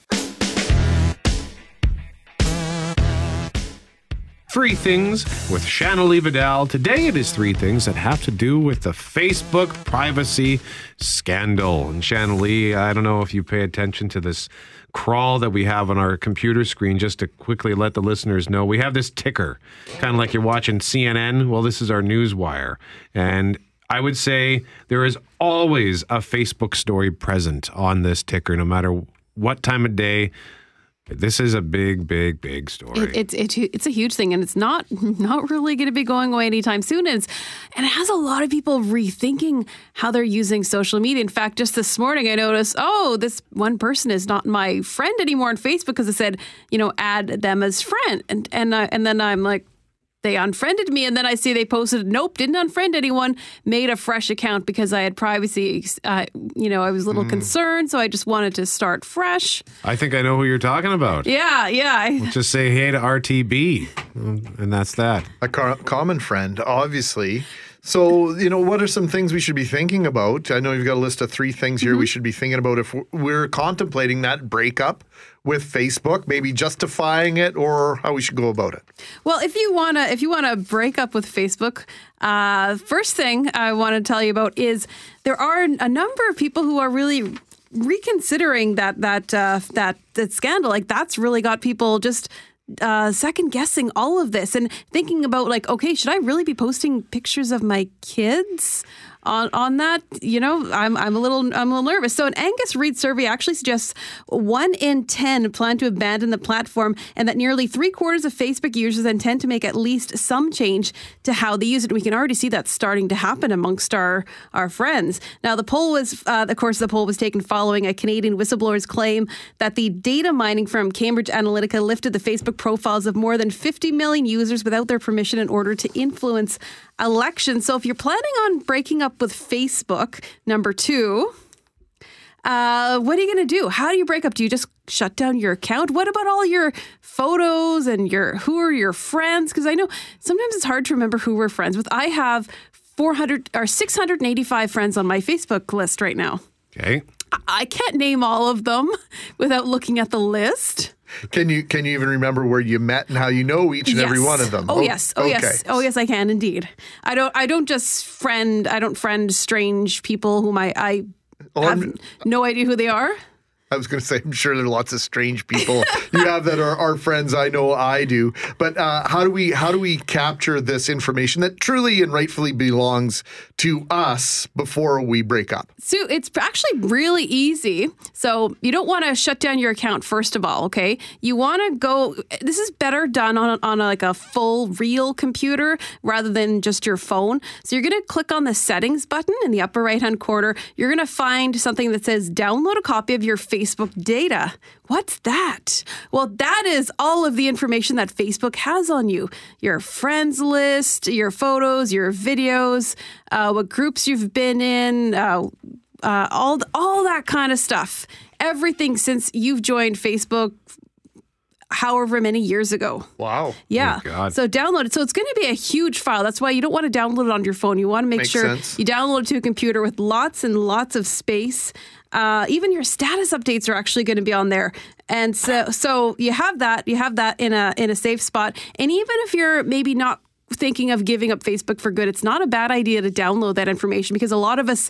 S1: Three things with Shanley Vidal. Today it is three things that have to do with the Facebook privacy scandal. And Shanley, I don't know if you pay attention to this crawl that we have on our computer screen just to quickly let the listeners know we have this ticker kind of like you're watching CNN well this is our news wire and I would say there is always a Facebook story present on this ticker no matter what time of day this is a big big big story
S12: It, it's it's it's a huge thing, and it's not not really going to be going away anytime soon. It's, and it has a lot of people rethinking how they're using social media. In fact, just this morning, I noticed, oh, this one person is not my friend anymore on Facebook because it said, you know, add them as friend, and and uh, and then I'm like. They unfriended me, and then I see they posted, "Nope, didn't unfriend anyone. Made a fresh account because I had privacy. Uh, you know, I was a little
S1: Mm.
S12: concerned, so I just wanted to start fresh.
S1: I think I know who you're talking about
S12: Yeah, yeah. I,
S1: just say hey to RTB and that's that
S2: a co- common friend, obviously. So, you know, what are some things we should be thinking about? I know you've got a list of three things here we should be thinking about if we're contemplating that breakup with Facebook, maybe justifying it or how we should go about it.
S12: Well, if you wanna if you wanna break up with Facebook, uh, first thing I want to tell you about is there are a number of people who are really reconsidering that that uh, that that scandal. Like that's really got people just. Uh, second guessing all of this and thinking about like, okay, should I really be posting pictures of my kids on on that? You know, I'm I'm a little I'm a little nervous. So an Angus Reid survey actually suggests one in ten plan to abandon the platform, and that nearly three quarters of Facebook users intend to make at least some change to how they use it. We can already see that starting to happen amongst our our friends. Now, the poll was, uh, of course, the poll was taken following a Canadian whistleblower's claim that the data mining from Cambridge Analytica lifted the Facebook profiles of more than 50 million users without their permission in order to influence elections. So, if you're planning on breaking up with Facebook, number two. Uh, what are you going to do? How do you break up? Do you just shut down your account? What about all your photos and your who are your friends? Because I know sometimes it's hard to remember who we're friends with. I have 400 or 685 friends on my Facebook list right now.
S1: okay
S12: I- I can't name all of them without looking at the list.
S2: Can you can you even remember where you met and how you know each and every one of them?
S12: Oh, yes. Oh
S2: okay.
S12: yes. Oh yes, I can indeed. I don't. I don't just friend. I don't friend strange people whom I I
S2: Oh,
S12: have
S2: I'm-
S12: no idea who they are.
S2: I was going to say, I'm sure there are lots of strange people you have that are, our friends. I know I do. But uh, how do we how do we capture this information that truly and rightfully belongs to us before we break up?
S12: So it's actually really easy. So you don't want to shut down your account first of all, okay? You want to go. This is better done on on a, like a full real computer rather than just your phone. So you're going to click on the settings button in the upper right hand corner. You're going to find something that says download a copy of your Facebook data. What's that? Well, that is all of the information that Facebook has on you your friends list, your photos, your videos, uh, what groups you've been in, uh, uh, all, all that kind of stuff. Everything since you've joined Facebook however many years ago.
S2: Wow.
S12: Yeah.
S2: Oh, God.
S12: So download it. So it's going to be a huge file. That's why you don't want to download it on your phone. You want to make
S2: Makes
S12: sure
S2: sense.
S12: you download it to a computer with lots and lots of space. Uh, even your status updates are actually going to be on there. And so, so you have that. You have that in a in a safe spot. And even if you're maybe not thinking of giving up Facebook for good, it's not a bad idea to download that information because a lot of us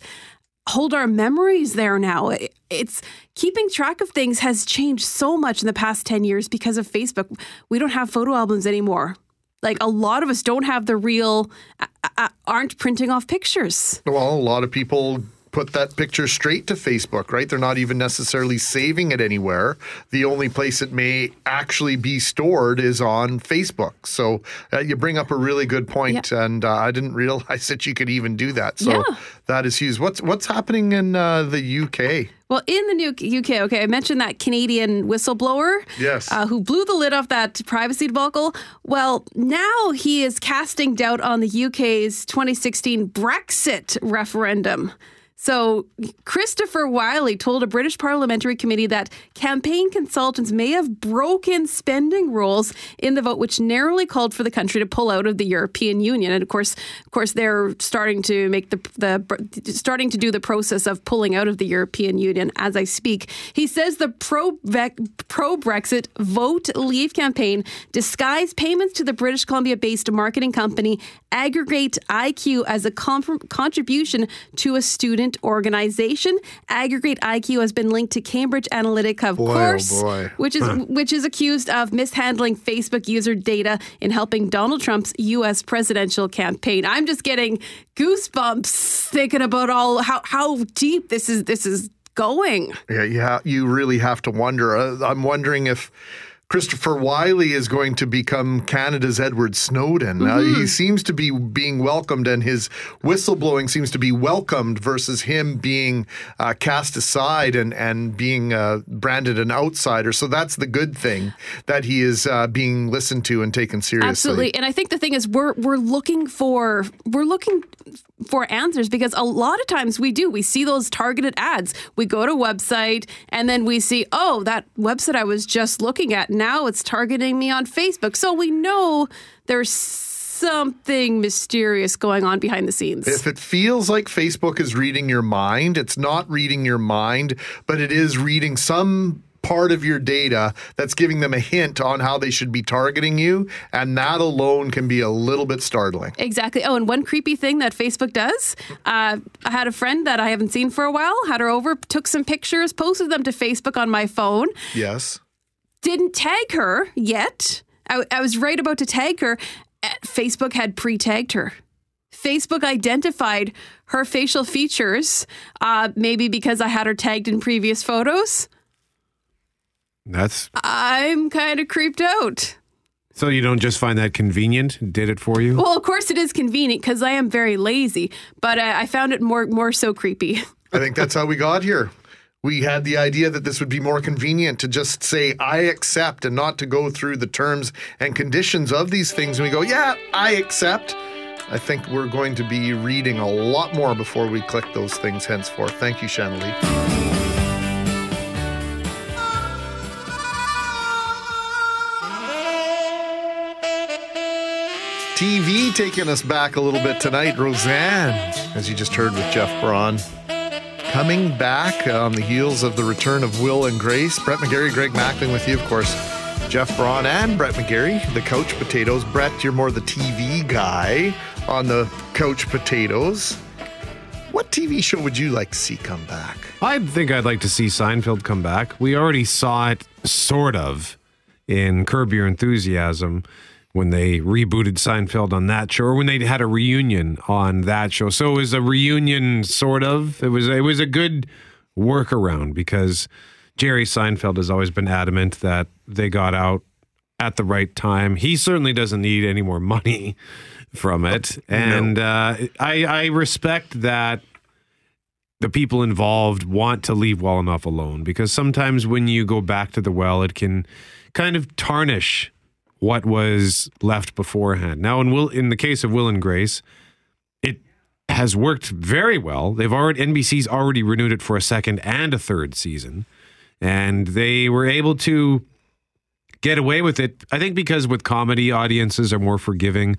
S12: hold our memories there now. It- It's keeping track of things has changed so much in the past 10 years because of Facebook. We don't have photo albums anymore. Like a lot of us don't have the real, aren't printing off pictures.
S2: Well, a lot of people put that picture straight to Facebook, right? They're not even necessarily saving it anywhere. The only place it may actually be stored is on Facebook. So uh, you bring up a really good point, and uh, I didn't realize that you could even do that. So
S12: Yeah.
S2: that is huge. What's what's happening in uh, the UK?
S12: Well, in the new UK, okay, I mentioned that Canadian whistleblower.
S2: Yes.
S12: Uh, who blew the lid off that privacy debacle. Well, now he is casting doubt on the UK's 2016 Brexit referendum. So, Christopher Wylie told a British parliamentary committee that campaign consultants may have broken spending rules in the vote, which narrowly called for the country to pull out of the European Union. And of course, of course, they're starting to make the the starting to do the process of pulling out of the European Union as I speak. He says the pro pro Brexit vote leave campaign disguised payments to the British Columbia based marketing company Aggregate IQ as a contribution to a student organization. Aggregate IQ has been linked to Cambridge Analytica, of
S2: Boy, oh
S12: course,
S2: boy.
S12: which is
S2: Huh.
S12: which is accused of mishandling Facebook user data in helping Donald Trump's U.S. presidential campaign. I'm just getting goosebumps thinking about all how how deep this is this is going.
S2: Yeah, yeah, you really have to wonder. Uh, I'm wondering if Christopher Wylie is going to become Canada's Edward Snowden. Uh,
S12: Mhm.
S2: he seems to be being welcomed, and his whistleblowing seems to be welcomed versus him being uh, cast aside and and being uh, branded an outsider. So that's the good thing that he is uh, being listened to and taken seriously.
S12: Absolutely. And I think the thing is we're we're looking for we're looking for answers because a lot of times we do. We see those targeted ads. We go to a website and then we see, oh, that website I was just looking at, now it's targeting me on Facebook. So we know there's something mysterious going on behind the scenes.
S2: If it feels like Facebook is reading your mind, it's not reading your mind, but it is reading some part of your data that's giving them a hint on how they should be targeting you. And that alone can be a little bit startling.
S12: Exactly. Oh, and one creepy thing that Facebook does uh, I had a friend that I haven't seen for a while, had her over, took some pictures, posted them to Facebook on my phone.
S2: Yes.
S12: didn't tag her yet. I, I was right about to tag her. Uh, Facebook had pre tagged her. Facebook identified her facial features, uh, maybe because I had her tagged in previous photos.
S1: That's
S12: I'm kind of creeped out.
S1: so you don't just find that convenient. Did it for you?
S12: Well, of course, it is convenient because I am very lazy, but uh, I found it more more so creepy.
S2: I think that's how we got here. We had the idea that this would be more convenient to just say, I accept, and not to go through the terms and conditions of these things. And we go, yeah, I accept. I think we're going to be reading a lot more before we click those things henceforth. Thank you, Shanley. TV taking us back a little bit tonight. Roseanne, as you just heard with Jeff Braun. Coming back on the heels of the return of Will and Grace. Brett McGarry, Greg Mackling with you, of course. Jeff Braun and Brett McGarry, the Couch Potatoes. Brett, you're more the TV guy on the Couch Potatoes. What TV show would you like to see come back?
S1: I think I'd like to see Seinfeld come back. We already saw it sort of in Curb Your Enthusiasm when they rebooted Seinfeld on that show, or when they had a reunion on that show. So it was a reunion, sort of. It was it was a good workaround because Jerry Seinfeld has always been adamant that they got out at the right time. He certainly doesn't need any more money from it, and uh, I, I respect that the people involved want to leave well enough alone because sometimes when you go back to the well, it can kind of tarnish what was left beforehand. Now, in Will, in the case of Will and Grace, it has worked very well. They've already NBC's already renewed it for a second and a third season, and they were able to get away with it. I think because with comedy, audiences are more forgiving.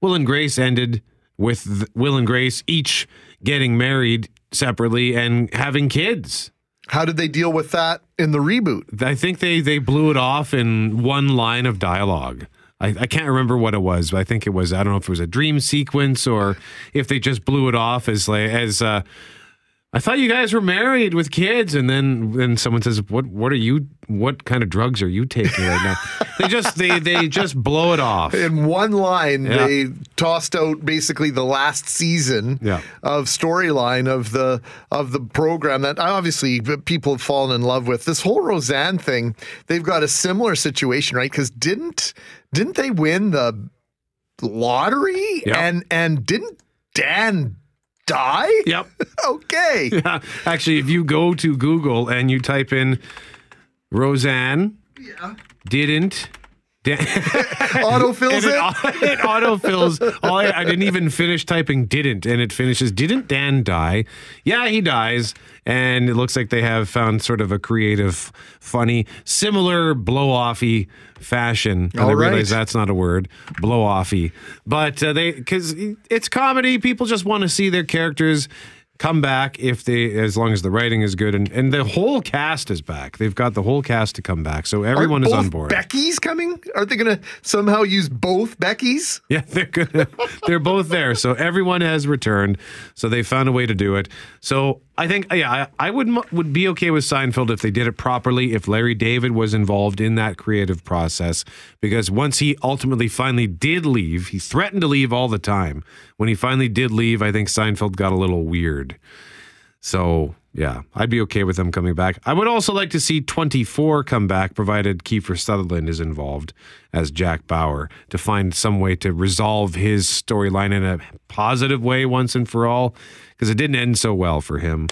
S1: Will and Grace ended with Will and Grace each getting married separately and having kids.
S2: How did they deal with that in the reboot?
S1: I think they they blew it off in one line of dialogue. I, I can't remember what it was, but I think it was I don't know if it was a dream sequence or if they just blew it off as as uh, I thought you guys were married with kids, and then then someone says, "What what are you? What kind of drugs are you taking right now?" they just they they just blow it off.
S2: In one line,
S1: Yeah.
S2: they tossed out basically the last season
S1: Yeah.
S2: of storyline of the of the program that obviously people have fallen in love with. This whole Roseanne thing, they've got a similar situation, right? Because didn't didn't they win the lottery?
S1: Yep.
S2: And and didn't Dan die?
S1: Yep.
S2: okay.
S1: Yeah. Actually, if you go to Google and you type in Roseanne yeah. didn't
S2: Autofills
S1: And
S2: it?
S1: it autofills. All I, I didn't even finish typing didn't, and it finishes. Didn't Dan die? Yeah, he dies, and it looks like they have found sort of a creative, funny, similar blow offy fashion. And I
S2: All right.
S1: realize that's not a word, blow offy, but uh, they because it's comedy. People just want to see their characters come back if they as long as the writing is good and, and the whole cast is back they've got the whole cast to come back so everyone is on board
S2: Becky's coming? Are they going to somehow use both Becky's?
S1: Yeah, they're gonna, they're both there. So everyone has returned. So they found a way to do it. So I think, yeah, I, I would would be okay with Seinfeld if they did it properly. If Larry David was involved in that creative process, because once he ultimately finally did leave, he threatened to leave all the time. When he finally did leave, I think Seinfeld got a little weird. So yeah, I'd be okay with them coming back. I would also like to see 24 come back, provided Kiefer Sutherland is involved as Jack Bauer to find some way to resolve his storyline in a positive way once and for all, because it didn't end so well for him.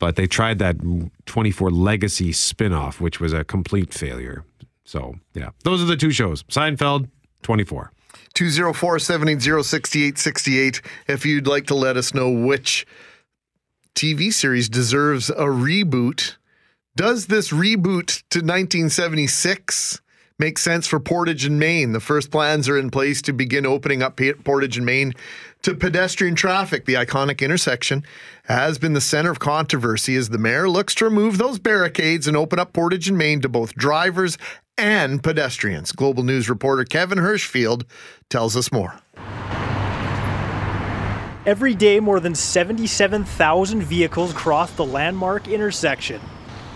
S1: But they tried that 24 Legacy spinoff, which was a complete failure. So yeah, those are the two shows: Seinfeld, 24.
S2: 204 780 6868 if you'd like to let us know which TV series deserves a reboot. Does this reboot to 1976 make sense for Portage and Main? The first plans are in place to begin opening up Portage and Main to pedestrian traffic. The iconic intersection has been the center of controversy as the mayor looks to remove those barricades and open up Portage and Main to both drivers and pedestrians. Global News reporter Kevin Hirschfield tells us more.
S19: Every day, more than 77,000 vehicles cross the landmark intersection.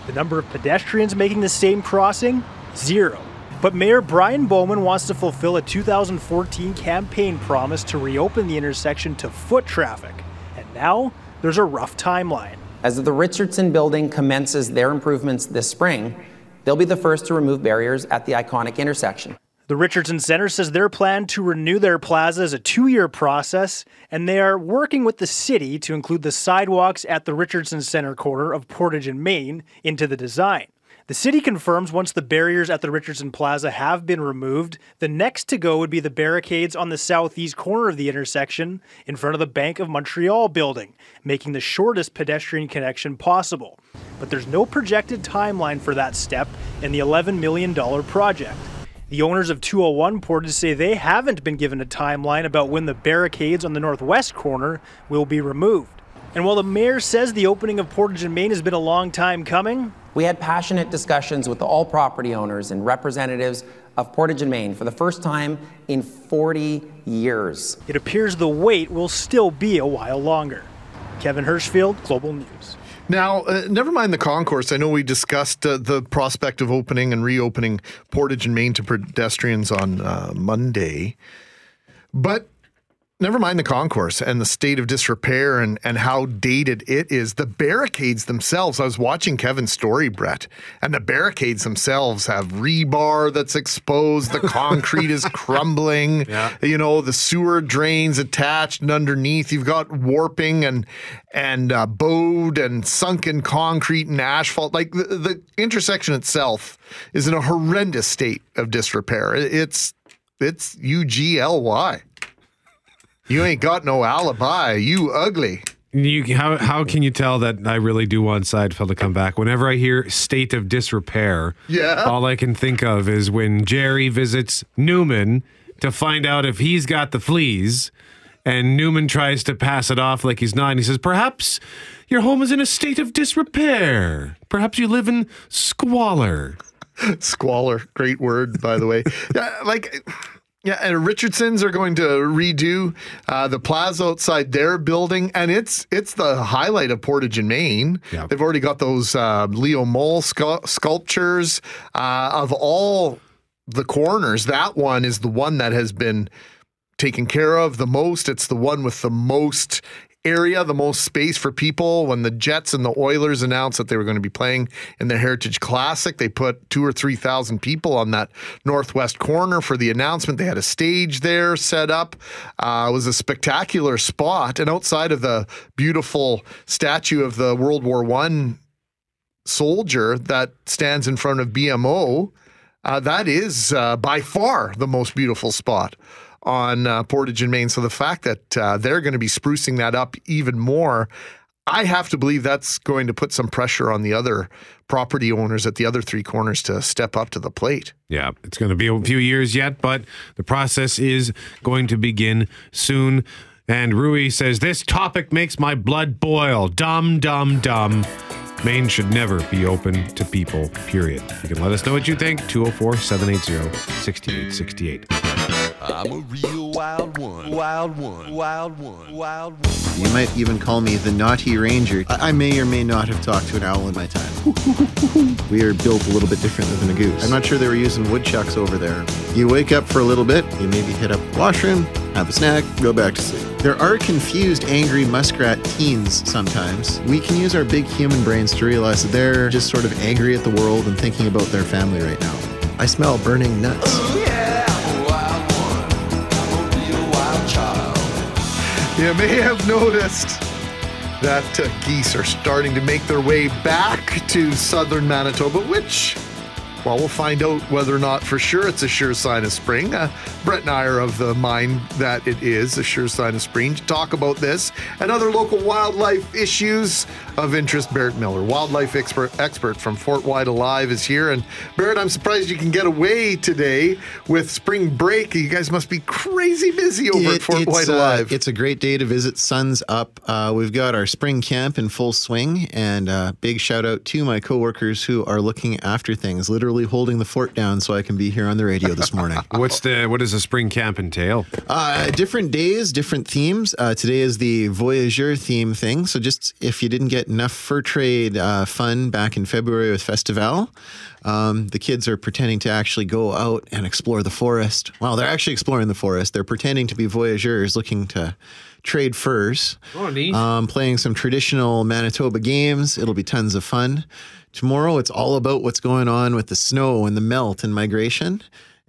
S19: The number of pedestrians making the same crossing? Zero. But Mayor Brian Bowman wants to fulfill a 2014 campaign promise to reopen the intersection to foot traffic. And now, there's a rough timeline.
S20: As the Richardson building commences their improvements this spring, they'll be the first to remove barriers at the iconic intersection.
S19: The Richardson Center says their plan to renew their plaza is a two year process, and they are working with the city to include the sidewalks at the Richardson Center corner of Portage and Main into the design. The city confirms once the barriers at the Richardson Plaza have been removed, the next to go would be the barricades on the southeast corner of the intersection in front of the Bank of Montreal building, making the shortest pedestrian connection possible. But there's no projected timeline for that step in the $11 million project. The owners of 201 Portage say they haven't been given a timeline about when the barricades on the northwest corner will be removed. And while the mayor says the opening of Portage and Main has been a long time coming,
S20: We had passionate discussions with all property owners and representatives of Portage and Main for the first time in 40 years.
S19: it appears the wait will still be a while longer. Kevin Hirschfield, Global News.
S2: Now, uh, never mind the concourse. I know we discussed uh, the prospect of opening and reopening Portage and Main to pedestrians on uh, Monday, but never mind the concourse and the state of disrepair and, and how dated it is. The barricades themselves, I was watching Kevin's story, Brett, and the barricades themselves have rebar that's exposed, the concrete is crumbling, yeah. you know, the sewer drains attached and underneath. You've got warping and and uh, bowed and sunken concrete and asphalt. Like the, the intersection itself is in a horrendous state of disrepair. It's it's U G L Y. You ain't got no alibi. You ugly.
S1: You how how can you tell that I really do want Seinfeld to come back? Whenever I hear state of disrepair,
S2: Yeah.
S1: all I can think of is when Jerry visits Newman to find out if he's got the fleas, and Newman tries to pass it off like he's not, and he says, "Perhaps your home is in a state of disrepair. Perhaps you live in squalor."
S2: Squalor, great word, by the way. yeah, like, yeah, and Richardsons are going to redo uh, the plaza outside their building, and it's it's the highlight of Portage and Main. They've already got those uh, Leo Mol scu- sculptures uh, of all the corners. That one is the one that has been taken care of the most. It's the one with the most area, the most space for people. When the Jets and the Oilers announced that they were going to be playing in the Heritage Classic, they put two or three thousand people on that northwest corner for the announcement. They had a stage there set up. Uh, it was a spectacular spot, and outside of the beautiful statue of the World War One soldier that stands in front of BMO. uh, that is uh, by far the most beautiful spot on uh, Portage and Main. So the fact that uh, they're going to be sprucing that up even more, I have to believe that's going to put some pressure on the other property owners at the other three corners to step up to the plate.
S1: Yeah, it's going to be a few years yet, but the process is going to begin soon. And Rui says, This topic makes my blood boil. Dumb, dumb, dumb. Main should never be open to people, period. You can let us know what you think. 204 780 6868.
S13: I'm a real wild one. Wild one. Wild one. Wild one.
S21: You might even call me the naughty ranger. I I may or may not have talked to an owl in my time. we are built a little bit differently than a goose. I'm not sure they were using woodchucks over there. You wake up for a little bit, you maybe hit up the washroom, have a snack, go back to sleep. There are confused, angry muskrat teens sometimes. We can use our big human brains to realize that they're just sort of angry at the world and thinking about their family right now. I smell burning nuts.
S2: You may have noticed that uh, geese are starting to make their way back to southern Manitoba, which, well, we'll find out whether or not for sure it's a sure sign of spring. Uh, Brett and I are of the mind that it is a sure sign of spring. To talk about this and other local wildlife issues of interest, Barrett Miller, wildlife expert, expert from FortWhyte Alive, is here. And Barrett, I'm surprised you can get away today with spring break. You guys must be crazy busy over at FortWhyte
S21: uh,
S2: Alive.
S21: it's a great day to visit Suns Up. Uh, we've got our spring camp in full swing, and uh, big shout out to my coworkers who are looking after things, literally holding the fort down so I can be here on the radio this morning.
S1: What's the what does a spring camp entail?
S21: Uh, different days, different themes. Uh, today is the Voyageur theme thing. So, just if you didn't get enough fur trade uh, fun back in February with Festival, um, the kids are pretending to actually go out and explore the forest. Well, they're actually exploring the forest. They're pretending to be voyageurs looking to trade furs.
S1: Oh, neat.
S21: Um, playing some traditional Manitoba games. It'll be tons of fun. Tomorrow, it's all about what's going on with the snow and the melt and migration.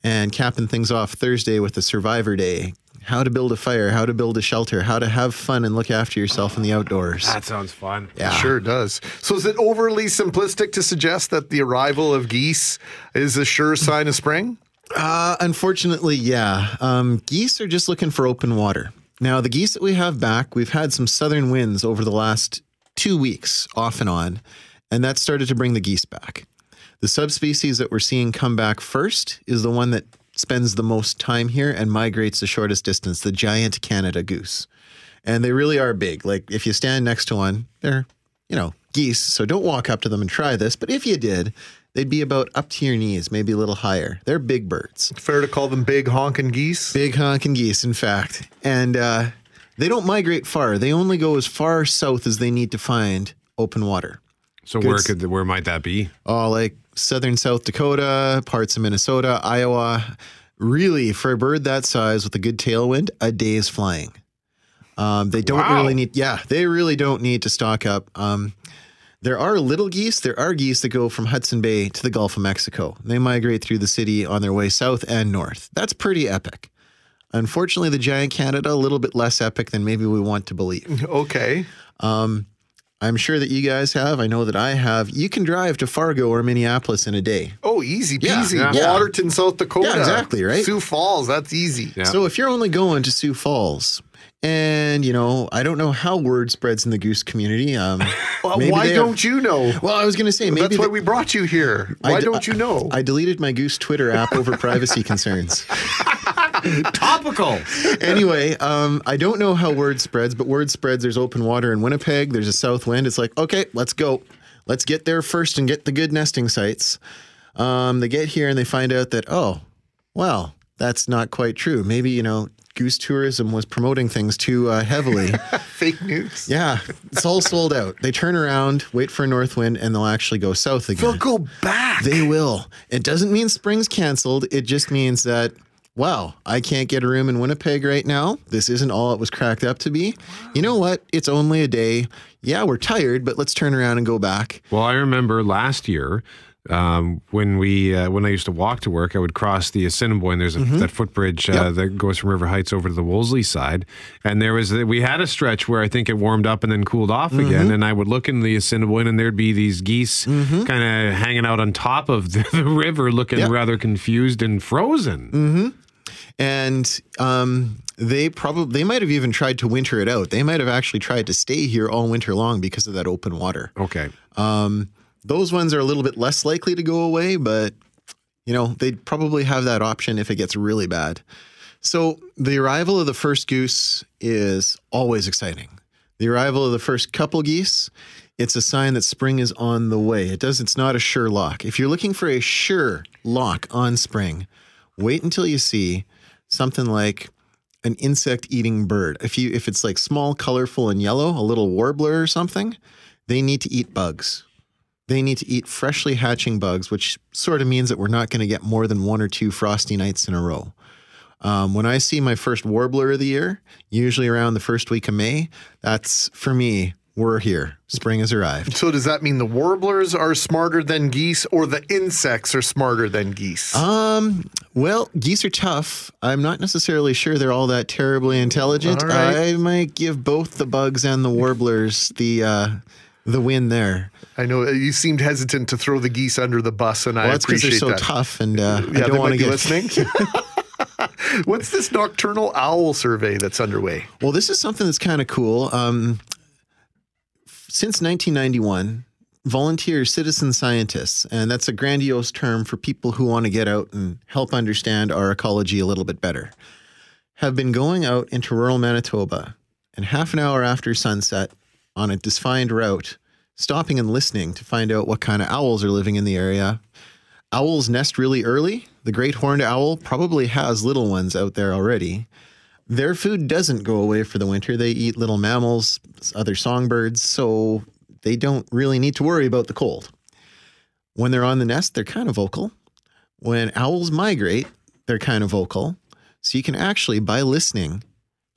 S21: And capping things off Thursday with the Survivor Day. How to build a fire, how to build a shelter, how to have fun and look after yourself in the outdoors.
S1: That sounds fun.
S21: Yeah.
S2: Sure does. So is it overly simplistic to suggest that the arrival of geese is a sure sign of spring?
S21: Uh, unfortunately, yeah. Um, geese are just looking for open water. Now, the geese that we have back, we've had some southern winds over the last two weeks, off and on, and that started to bring the geese back. The subspecies that we're seeing come back first is the one that spends the most time here and migrates the shortest distance, the giant Canada goose. And they really are big. Like if you stand next to one, they're, you know, geese. So don't walk up to them and try this. But if you did, they'd be about up to your knees, maybe a little higher. They're big birds.
S2: Fair to call them big honking geese?
S21: Big honking geese, in fact. And uh, they don't migrate far. They only go as far south as they need to find open water.
S1: So
S21: Good
S1: where could where might that be?
S21: Oh, like southern South Dakota, parts of Minnesota, Iowa. Really, for a bird that size with a good tailwind, a day's flying. Um, they don't
S1: Wow.
S21: really need, yeah, they really don't need to stock up. Um, there are little geese. There are geese that go from Hudson Bay to the Gulf of Mexico. They migrate through the city on their way south and north. That's pretty epic. Unfortunately, the giant Canada, a little bit less epic than maybe we want to believe.
S2: Okay.
S21: Um, I'm sure that you guys have. I know that I have. You can drive to Fargo or Minneapolis in a day.
S2: Oh, easy
S21: Yeah,
S2: peasy.
S21: yeah.
S2: Watertown, South Dakota.
S21: Yeah, exactly, right?
S2: Sioux Falls, that's easy.
S21: So if you're only going to Sioux Falls, and you know, I don't know how word spreads in the goose community. Um,
S2: Well,
S21: maybe
S2: why don't you know?
S21: Well, I was going to say maybe
S2: That's why we brought you here. Why
S21: d-
S2: don't you know?
S21: I deleted my Goose Twitter app over privacy concerns.
S1: Topical.
S21: anyway, um, I don't know how word spreads, but word spreads. There's open water in Winnipeg. There's a south wind. It's like, okay, let's go. Let's get there first and get the good nesting sites. Um, they get here and they find out that, oh, well, that's not quite true. Maybe, you know, goose tourism was promoting things too uh, heavily.
S2: Fake news.
S21: yeah, it's all sold out. They turn around, wait for a north wind, and they'll actually go south again.
S2: They'll go back.
S21: They will. It doesn't mean spring's canceled. It just means that, wow, I can't get a room in Winnipeg right now. This isn't all it was cracked up to be. You know what? It's only a day. Yeah, we're tired, but let's turn around and go back.
S1: Well, I remember last year Um, when we uh, when I used to walk to work, I would cross the Assiniboine. There's a,
S21: Mhm.
S1: that footbridge uh, that goes from River Heights over to the Wolseley side, and there was we had a stretch where I think it warmed up and then cooled off again.
S21: Mhm.
S1: And I would look in the Assiniboine, and there'd be these geese
S21: Mhm.
S1: kind of hanging out on top of the, the river, looking
S21: Yep.
S1: rather confused and frozen.
S21: And um, they probably they might have even tried to winter it out. They might have actually tried to stay here all winter long because of that open water.
S1: Okay.
S21: Um, those ones are a little bit less likely to go away, but you know they'd probably have that option if it gets really bad. So the arrival of the first goose is always exciting. The arrival of the first couple geese, it's a sign that spring is on the way. It does. It's not a sure lock. If you're looking for a sure lock on spring, wait until you see something like an insect-eating bird. If you if it's like small, colorful, and yellow, a little warbler or something, they need to eat bugs. They need to eat freshly hatching bugs, which sort of means that we're not going to get more than one or two frosty nights in a row. Um, when I see my first warbler of the year, usually around the first week of May, that's for me, we're here. Spring has arrived.
S2: So does that mean the warblers are smarter than geese, or the insects are smarter than geese?
S21: Um, well, geese are tough. I'm not necessarily sure they're all that terribly intelligent.
S2: Right.
S21: I might give both the bugs and the warblers the uh, the win there.
S2: I know uh, you seemed hesitant to throw the geese under the bus, and I
S21: Well, that's because
S2: appreciate
S21: they're so
S2: that.
S21: tough, and uh,
S2: Yeah,
S21: I don't want to get
S2: listening. What's this nocturnal owl survey that's underway?
S21: Well, this is something that's kind of cool. Um, since 1991, volunteer citizen scientists, and that's a grandiose term for people who want to get out and help understand our ecology a little bit better, have been going out into rural Manitoba and half an hour after sunset on a defined route, stopping and listening to find out what kind of owls are living in the area. Owls nest really early. The great horned owl probably has little ones out there already. Their food doesn't go away for the winter. They eat little mammals, other songbirds, so they don't really need to worry about the cold. When they're on the nest, they're kind of vocal. When owls migrate, they're kind of vocal. So you can actually, by listening,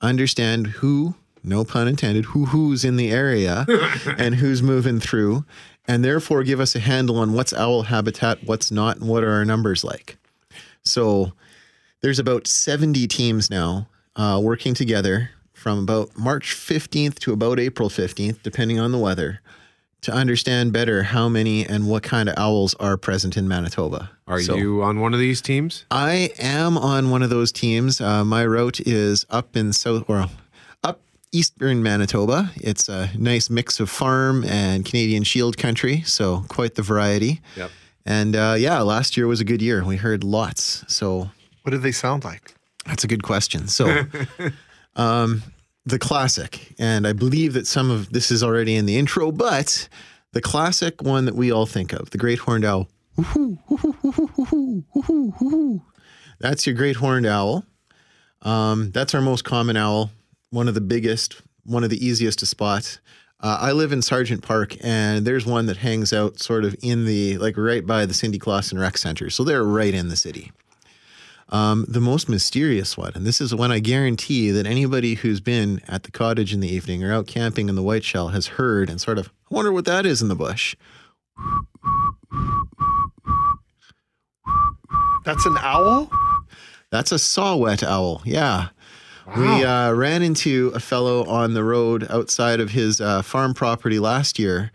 S21: understand who, no pun intended, who who's in the area and who's moving through, and therefore give us a handle on what's owl habitat, what's not, and what are our numbers like. So there's about 70 teams now uh, working together from about March 15th to about April 15th, depending on the weather, to understand better how many and what kind of owls are present in Manitoba.
S1: Are
S21: So-
S1: you on one of these teams?
S21: I am on one of those teams. Uh, my route is up in south or up eastern Manitoba. It's a nice mix of farm and Canadian Shield country, so quite the variety.
S1: Yep.
S21: And uh, yeah, last year was a good year. We heard lots. So
S2: what did they sound like?
S21: That's a good question. So um, the classic, and I believe that some of this is already in the intro, but the classic one that we all think of, the great horned owl. That's your great horned owl. Um, that's our most common owl, one of the biggest, one of the easiest to spot. Uh, I live in Sargent Park, and there's one that hangs out sort of in the, like right by the Cindy Klassen Rec Center. So they're right in the city. Um, the most mysterious one, and this is one I guarantee that anybody who's been at the cottage in the evening or out camping in the Whiteshell has heard and sort of, I wonder what that is in the bush.
S2: That's an owl?
S21: That's a saw-whet owl. Yeah. We uh, ran into a fellow on the road outside of his uh, farm property last year,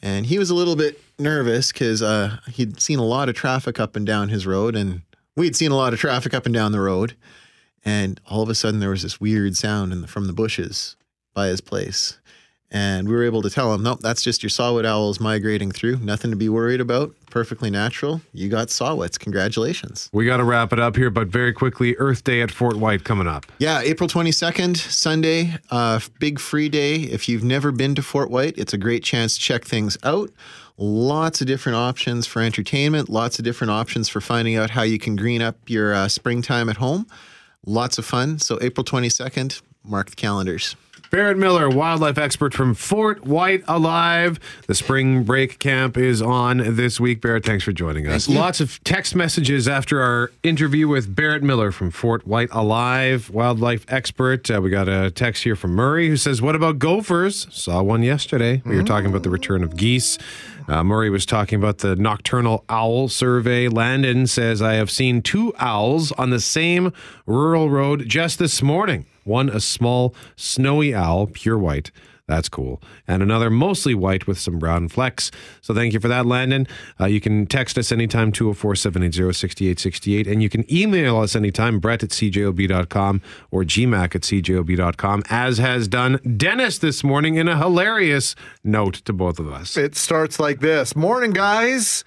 S21: and he was a little bit nervous because uh, he'd seen a lot of traffic up and down his road, and we'd seen a lot of traffic up and down the road. And all of a sudden, there was this weird sound in the, from the bushes by his place. And we were able to tell him, nope, that's just your saw-whet owls migrating through. Nothing to be worried about. Perfectly natural. You got saw-whets. Congratulations.
S1: We got to wrap it up here, but very quickly, Earth Day at FortWhyte coming up.
S21: Yeah, April 22nd, Sunday, uh, big free day. If you've never been to FortWhyte, it's a great chance to check things out. Lots of different options for entertainment, lots of different options for finding out how you can green up your uh, springtime at home. Lots of fun. So, April 22nd, mark the calendars.
S1: Barrett Miller, wildlife expert from FortWhyte Alive. The spring break camp is on this week. Barrett, thanks for joining us. Lots of text messages after our interview with Barrett Miller from FortWhyte Alive, wildlife expert. Uh, we got a text here from Murray who says, What about gophers? Saw one yesterday. We were talking about the return of geese. Uh, Murray was talking about the nocturnal owl survey. Landon says, I have seen two owls on the same rural road just this morning. One, a small snowy owl, pure white. That's cool. And another mostly white with some brown flecks. So thank you for that, Landon. Uh, you can text us anytime, 204 780 6868. And you can email us anytime, brett at cjob.com or gmac at cjob.com, as has done Dennis this morning in a hilarious note to both of us.
S2: It starts like this Morning, guys.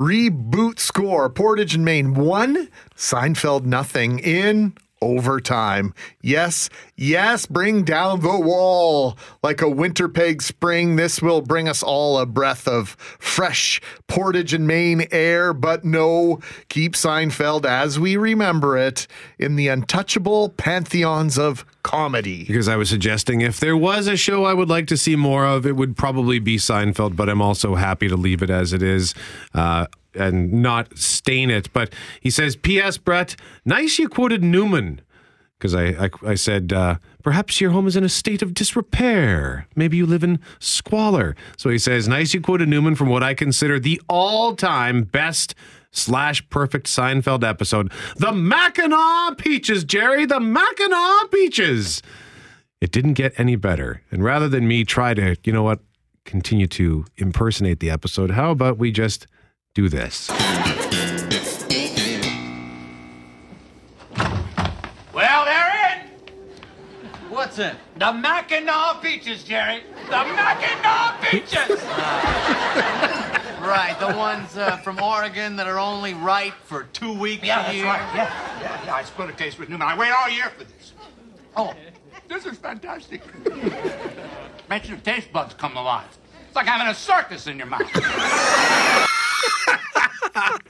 S2: Reboot score Portage and Main one, Seinfeld nothing in overtime. Yes, yes, bring down the wall. Like a Winnipeg spring, this will bring us all a breath of fresh Portage and Main air, but no, keep Seinfeld as we remember it in the untouchable pantheons of comedy.
S1: Because I was suggesting if there was a show I would like to see more of, it would probably be Seinfeld, but I'm also happy to leave it as it is. Uh, and not stain it. But he says, P.S. Brett, nice you quoted Newman. Because I, I, I said, uh, perhaps your home is in a state of disrepair. Maybe you live in squalor. So he says, nice you quoted Newman from what I consider the all time best slash perfect Seinfeld episode The Mackinaw Peaches, Jerry, the Mackinaw Peaches. It didn't get any better. And rather than me try to, you know what, continue to impersonate the episode, how about we just do this?
S22: Well, they're in. What's in? The Mackinaw Peaches, Jerry. The Mackinaw Peaches.
S23: Right, the ones uh, from Oregon that are only ripe for two weeks
S22: Yeah,
S23: a
S22: that's
S23: year.
S22: right. Yeah, yeah, yeah. I split a case with Newman. I wait all year for this. Oh, this is fantastic. Makes your taste buds come alive. It's like having a circus in your mouth.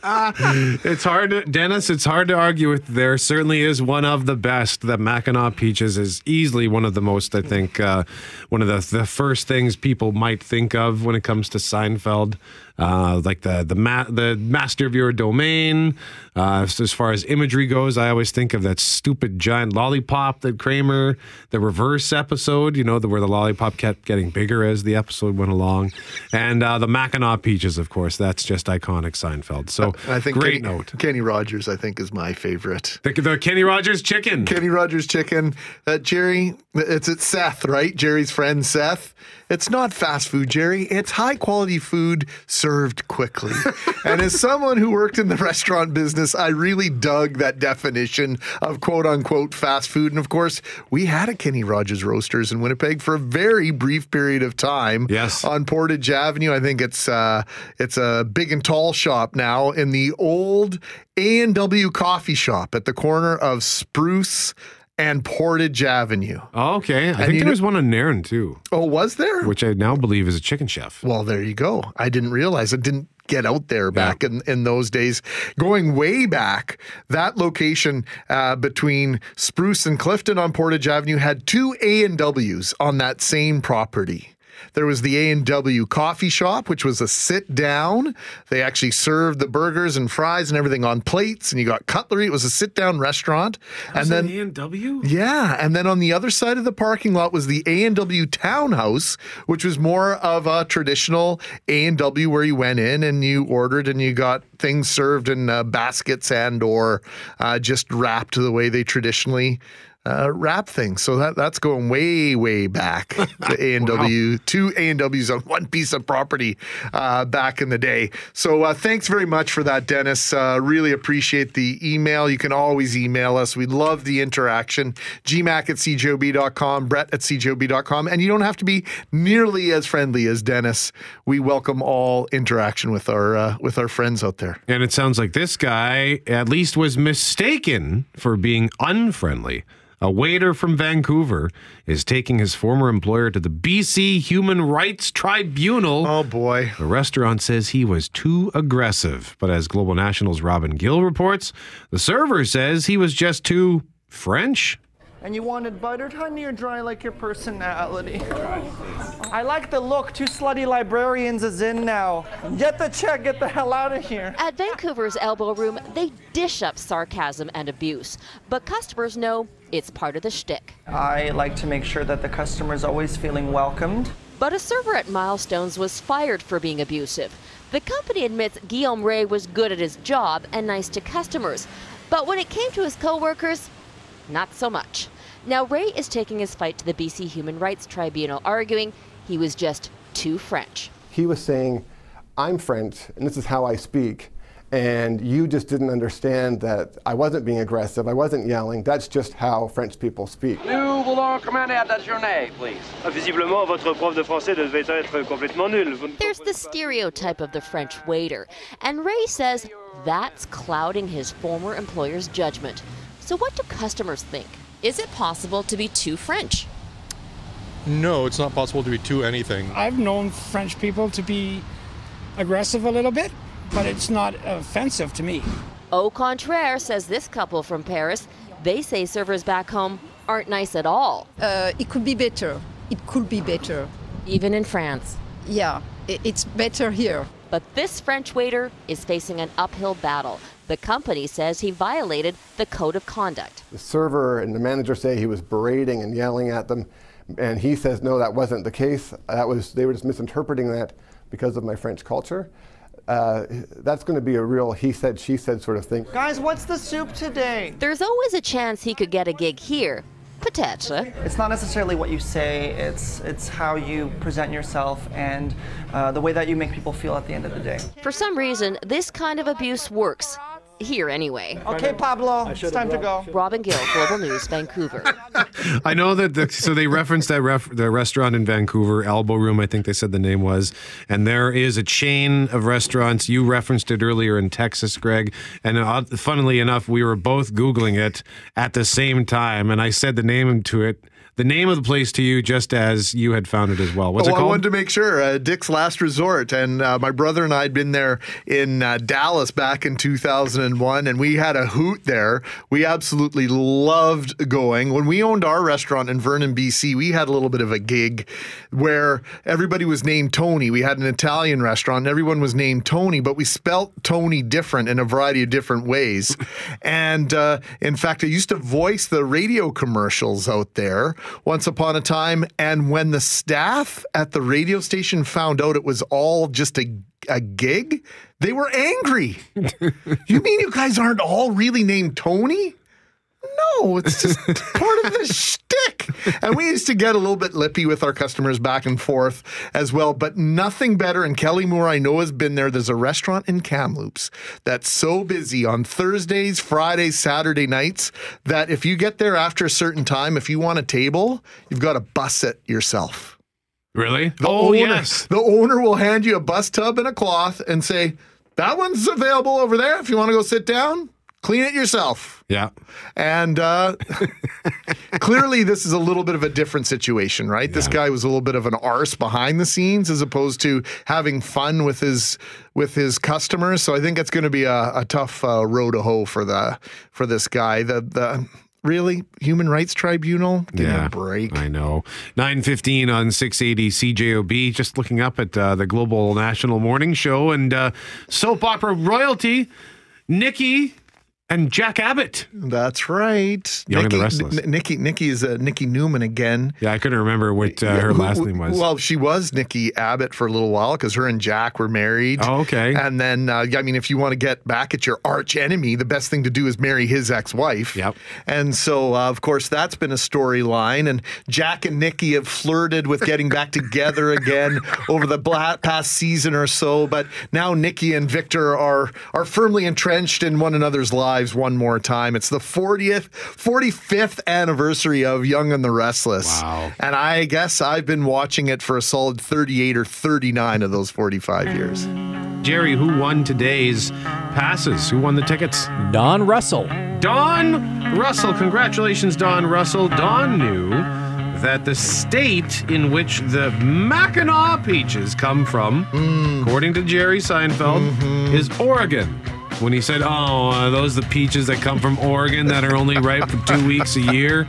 S1: it's hard, to, Dennis. It's hard to argue with. There certainly is one of the best. The Mackinaw Peaches is easily one of the most. I think uh, one of the the first things people might think of when it comes to Seinfeld. Uh, like the the ma- the master of your domain. Uh, as as far as imagery goes, I always think of that stupid giant lollipop that Kramer, the reverse episode. You know, the, where the lollipop kept getting bigger as the episode went along, and uh, the Mackinaw Peaches, of course. That's just iconic Seinfeld. So
S2: I think
S1: great
S2: Kenny,
S1: note.
S2: Kenny Rogers, I think, is my favorite.
S1: The, the Kenny Rogers chicken.
S2: Kenny Rogers chicken. Uh, Jerry, it's it's Seth, right? Jerry's friend Seth. It's not fast food, Jerry. It's high quality food served quickly. and as someone who worked in the restaurant business, I really dug that definition of quote unquote fast food. And of course, we had a Kenny Rogers Roasters in Winnipeg for a very brief period of time.
S1: Yes.
S2: On Portage Avenue. I think it's uh, it's a big and tall shop now in the old A and W coffee shop at the corner of Spruce and Portage Avenue.
S1: Oh, okay. I
S2: And
S1: think there
S2: know-
S1: was one in Nairn too,
S2: Oh, was there?
S1: which I now believe is a chicken chef.
S2: Well, there you go. I didn't realize it didn't get out there back in, in those days. Going way back, that location uh, between Spruce and Clifton on Portage Avenue had two A and W's on that same property. There was the A and W coffee shop, which was a sit down. They actually served the burgers and fries and everything on plates, and you got cutlery. It was a sit down restaurant. and then
S1: A and W.
S2: yeah, and then on the other side of the parking lot was the A and W Townhouse, which was more of a traditional A and W where you went in and you ordered and you got things served in uh, baskets and or uh, just wrapped the way they traditionally. Uh, wrap things, so that that's going way way back. The A and W, two A and Ws on one piece of property uh, back in the day. So uh, thanks very much for that, Dennis. Uh, really appreciate the email. You can always email us. We love the interaction. GMAC at cjob.com, Brett at cjob.com. And you don't have to be nearly as friendly as Dennis. We welcome all interaction with our uh, with our friends out there.
S1: And it sounds like this guy at least was mistaken for being unfriendly. A waiter from Vancouver is taking his former employer to the BC Human Rights Tribunal.
S2: Oh boy.
S1: The restaurant says he was too aggressive, but as Global National's Robin Gill reports, the server says he was just too French.
S24: And you wanted buttered honey or dry like your personality? I like the look. Two slutty librarians is in now. Get the check, get the hell out of here.
S25: At Vancouver's Elbow Room, they dish up sarcasm and abuse, but customers know it's part of the shtick.
S24: I like to make sure that the customer's always feeling welcomed.
S25: But a server at Milestones was fired for being abusive. The company admits Guillaume Rey was good at his job and nice to customers, but when it came to his coworkers, not so much. Now Rey is taking his fight to the BC Human Rights Tribunal, arguing he was just too French.
S26: He was saying, I'm French, and this is how I speak. And you just didn't understand that I wasn't being aggressive, I wasn't yelling. That's just how French people speak.
S27: Nous voulons commander à please.
S28: Ah, visiblement, votre prof de français devait être complètement nul.
S25: There's the stereotype of the French waiter, and Rey says that's clouding his former employer's judgment. So, what do customers think? Is it possible to be too French?
S29: No, it's not possible to be too anything.
S30: I've known French people to be aggressive a little bit, but it's not offensive to me.
S25: Au contraire, says this couple from Paris. They say servers back home aren't nice at all.
S31: Uh, it could be better. It could be better.
S25: Even in France.
S31: Yeah, it's better here.
S25: But this French waiter is facing an uphill battle. The company says he violated the code of conduct.
S26: The server and the manager say he was berating and yelling at them. And he says, no, that wasn't the case. That was, they were just misinterpreting that because of my French culture. Uh, that's going to be a real he said, she said sort of thing.
S24: Guys, what's the soup today?
S25: There's always a chance he could get a gig here.
S24: It's not necessarily what you say, it's, it's how you present yourself and uh, the way that you make people feel at the end of the day.
S25: For some reason, this kind of abuse works. Here, anyway.
S24: Okay, Pablo, it's time to go.
S25: Robin Gill, Global News, Vancouver.
S1: I know that the, so they referenced that ref, the restaurant in Vancouver, Elbow Room, I think they said the name was, and there is a chain of restaurants. You referenced it earlier in Texas, Greg, and uh, funnily enough, we were both googling it at the same time, and I said the name to it, the name of the place to you, just as you had found it as well. What's
S2: oh,
S1: it
S2: I wanted to make sure. Uh, Dick's Last Resort. And uh, my brother and I had been there in uh, Dallas back in 2001, and we had a hoot there. We absolutely loved going. When we owned our restaurant in Vernon, BC, we had a little bit of a gig where everybody was named Tony. We had an Italian restaurant, and everyone was named Tony, but we spelt Tony different in a variety of different ways. and uh, in fact, I used to voice the radio commercials out there once upon a time. And when the staff at the radio station found out it was all just a, a gig, they were angry. you mean you guys aren't all really named Tony? No, it's just part of the shtick. And we used to get a little bit lippy with our customers back and forth as well, but nothing better. And Kelly Moore, I know, has been there. There's a restaurant in Kamloops that's so busy on Thursdays, Fridays, Saturday nights that if you get there after a certain time, if you want a table, you've got to bus it yourself.
S1: Really?
S2: The
S1: oh,
S2: owner,
S1: yes.
S2: The owner will hand you a bus tub and a cloth and say, that one's available over there. If you want to go sit down, clean it yourself.
S1: Yeah.
S2: And uh, clearly, this is a little bit of a different situation, right? This guy was a little bit of an arse behind the scenes, as opposed to having fun with his with his customers. So I think it's going to be a, a tough uh, row to hoe for the for this guy. The the really human rights tribunal. Give me a break.
S1: I know. 915 on 680 CJOB. Just looking up at uh, the Global National Morning Show and uh, soap opera royalty, Nikki and Jack Abbott.
S2: That's right.
S1: Young and the Restless.
S2: N- Nikki Nikki is uh, Nikki Newman again.
S1: Yeah, I couldn't remember what uh, her
S2: who-
S1: last name was.
S2: Well, she was Nikki Abbott for a little while because her and Jack were married.
S1: Oh, okay.
S2: And then, uh, I mean, if you want to get back at your arch enemy, the best thing to do is marry his ex-wife.
S1: Yep.
S2: And so, uh, of course, that's been a storyline. And Jack and Nikki have flirted with getting back together again over the bla- past season or so. But now Nikki and Victor are are firmly entrenched in one another's lives one more time. It's the 40th, 45th anniversary of Young and the Restless.
S1: Wow.
S2: And I guess I've been watching it for a solid 38 or 39 of those 45 years.
S1: Jerry, who won today's passes? Who won the tickets?
S3: Don Russell.
S1: Don Russell. Congratulations, Don Russell. Don knew that the state in which the Mackinaw peaches come from, mm. according to Jerry Seinfeld, mm-hmm. is Oregon. When he said, "Oh, are those the peaches that come from Oregon that are only ripe for two weeks a year?"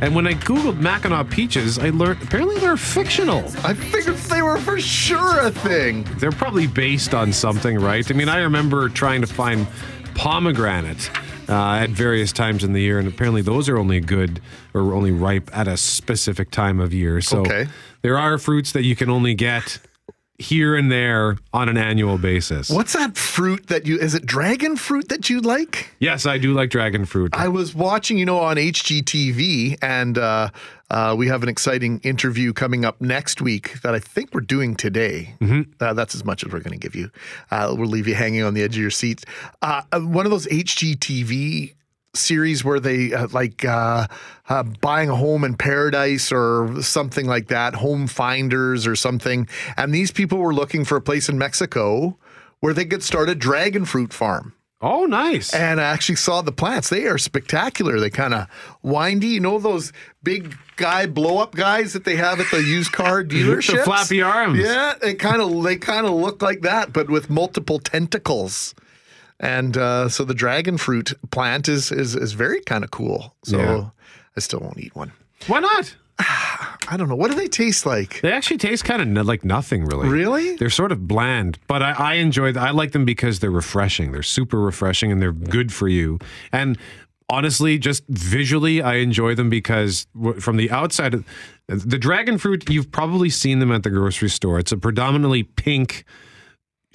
S1: And when I googled Mackinaw peaches, I learned apparently they're fictional.
S2: I figured they were for sure a thing.
S1: They're probably based on something, right? I mean, I remember trying to find pomegranate uh, at various times in the year, and apparently those are only good or only ripe at a specific time of year. So
S2: Okay.
S1: there are fruits that you can only get here and there on an annual basis.
S2: What's that fruit that you? Is it dragon fruit that you like?
S1: Yes, I do like dragon fruit.
S2: I was watching, you know, on HGTV, and uh, uh, we have an exciting interview coming up next week that I think we're doing today. Uh, that's as much as we're going to give you. Uh, we'll leave you hanging on the edge of your seats. Uh, uh, one of those HGTV series where they uh, like uh, uh, buying a home in paradise or something like that, home finders or something. And these people were looking for a place in Mexico where they could start a dragon fruit farm.
S1: Oh, nice.
S2: And I actually saw the plants. They are spectacular. They kind of windy. You know those big guy blow up guys that they have at the used car
S1: The
S2: dealerships?
S1: flappy arms.
S2: Yeah, they kind of they kind of look like that, but with multiple tentacles. And uh, so the dragon fruit plant is is is very kind of cool. So
S1: Yeah.
S2: I still won't eat one.
S1: Why not?
S2: I don't know. What do they taste like?
S1: They actually taste kind of like nothing, really.
S2: Really?
S1: They're sort of bland, but I, I enjoy. I like them because they're refreshing. They're super refreshing, and they're good for you. And honestly, just visually, I enjoy them because from the outside, the dragon fruit, you've probably seen them at the grocery store. It's a predominantly pink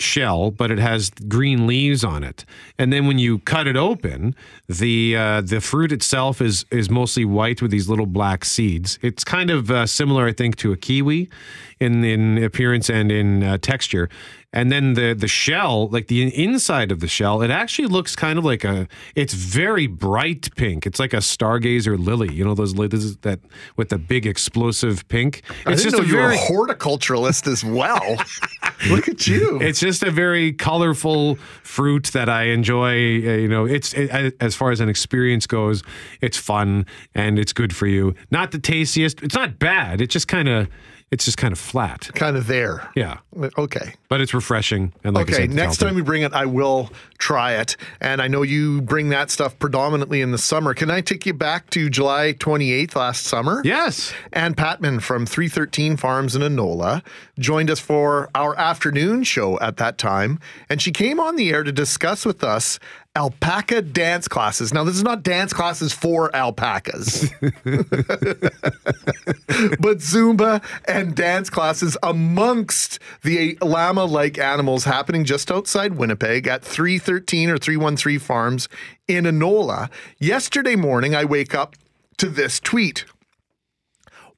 S1: shell, but it has green leaves on it. And then when you cut it open, the uh, the fruit itself is is mostly white with these little black seeds. It's kind of uh, similar, I think, to a kiwi in in appearance and in uh, texture. And then the the shell, like the inside of the shell, it actually looks kind of like a. It's very bright pink. It's like a stargazer lily. You know those lilies that with the big explosive pink.
S2: I
S1: It's
S2: didn't
S1: just
S2: know
S1: a
S2: you
S1: very
S2: a horticulturalist as well. Look at you.
S1: it's just a very colorful fruit that I enjoy. Uh, you know, it's it, as far as an experience goes, it's fun and it's good for you. Not the tastiest. It's not bad. It's just kind of it's just kind of flat.
S2: Kind of there.
S1: Yeah,
S2: Okay.
S1: but it's refreshing. And like I
S2: okay,
S1: said,
S2: next time we bring it, I will try it. And I know you bring that stuff predominantly in the summer. Can I take you back to July 28th last summer?
S1: Yes.
S2: Ann Patman from 313 Farms in Anola joined us for our afternoon show at that time. And she came on the air to discuss with us alpaca dance classes. Now, this is not dance classes for alpacas, but Zumba and dance classes amongst the llama like animals happening just outside Winnipeg at 313 or 313 Farms in Anola. Yesterday morning, I wake up to this tweet.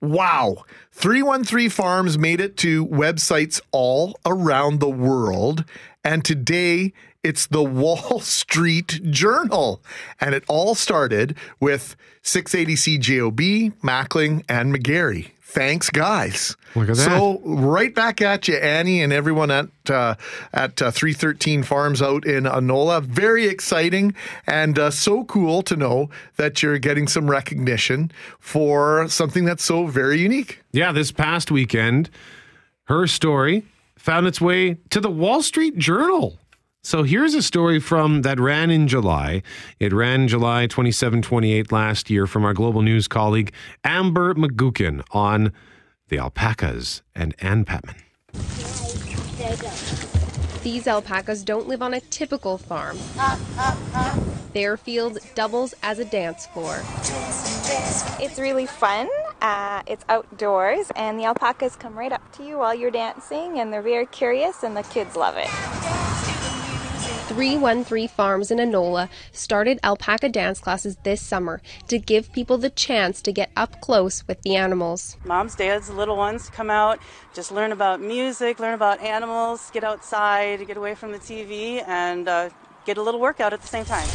S2: Wow. 313 Farms made it to websites all around the world. And today it's the Wall Street Journal. And it all started with 680 CJOB, Mackling, and McGarry. Thanks, guys.
S1: Look at that.
S2: So right back at you, Annie, and everyone at uh, at uh, 313 Farms out in Anola. Very exciting and uh, so cool to know that you're getting some recognition for something that's so very unique.
S1: Yeah, this past weekend, her story found its way to the Wall Street Journal. So here's a story from that ran in July. It ran July 27, 28 last year from our global news colleague Amber McGuckin on the alpacas and Ann Patman.
S32: These alpacas don't live on a typical farm. Their field doubles as a dance floor.
S33: It's really fun. Uh, it's outdoors, and the alpacas come right up to you while you're dancing, and they're very curious, and the kids love it.
S32: 313 Farms in Anola started alpaca dance classes this summer to give people the chance to get up close with the animals.
S34: Moms, dads, little ones come out, just learn about music, learn about animals, get outside, get away from the TV, and uh, get a little workout at the same time.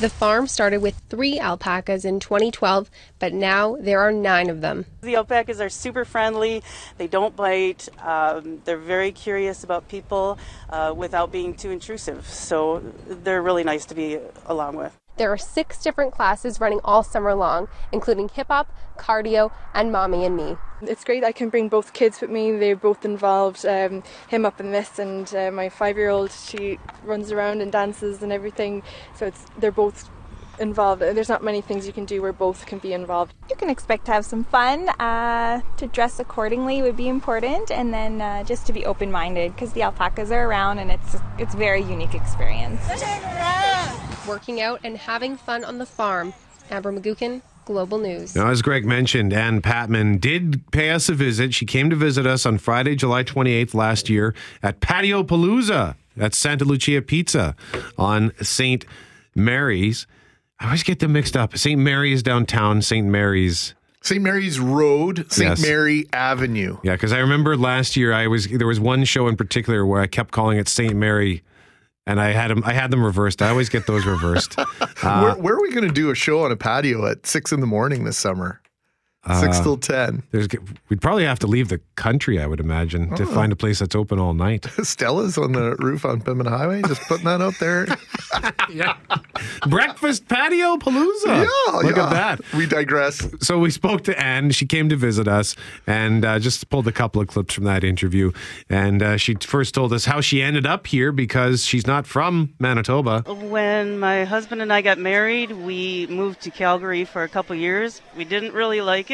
S32: The farm started with three alpacas in 2012, but now there are nine of them.
S34: The alpacas are super friendly. They don't bite. Um, they're very curious about people uh, without being too intrusive. So they're really nice to be along with.
S32: There are six different classes running all summer long, including hip hop, cardio, and mommy and me.
S35: It's great I can bring both kids with me. They're both involved. Um, him up in this, and uh, my five-year-old she runs around and dances and everything. So it's they're both involved. There's not many things you can do where both can be involved.
S33: You can expect to have some fun. Uh, to dress accordingly would be important, and then uh, just to be open-minded because the alpacas are around, and it's it's a very unique experience.
S32: Working out and having fun on the farm. Amber McGuckin, Global News.
S1: Now, as Greg mentioned, Ann Patman did pay us a visit. She came to visit us on Friday, July 28th last year at Patio Palooza at Santa Lucia Pizza on St. Mary's. I always get them mixed up. St. Mary's downtown, St. Mary's.
S2: St. Mary's Road, St.
S1: Yes.
S2: Mary Avenue.
S1: Yeah, because I remember last year I was there was one show in particular where I kept calling it St. Mary, and I had them I had them reversed. I always get those reversed. Uh,
S2: where, where are we going to do a show on a patio at six in the morning this summer? Six
S1: Uh,
S2: till ten.
S1: There's, we'd probably have to leave the country, I would imagine, to
S2: Oh.
S1: find a place that's open all night.
S2: Stella's on the roof on Pembina Highway. Just putting that out there.
S1: yeah. Breakfast patio palooza.
S2: Yeah,
S1: Look
S2: yeah.
S1: at that.
S2: We digress.
S1: So we spoke to Anne. She came to visit us and uh, just pulled a couple of clips from that interview. And uh, she first told us how she ended up here because she's not from Manitoba.
S34: When my husband and I got married, we moved to Calgary for a couple years. We didn't really like it,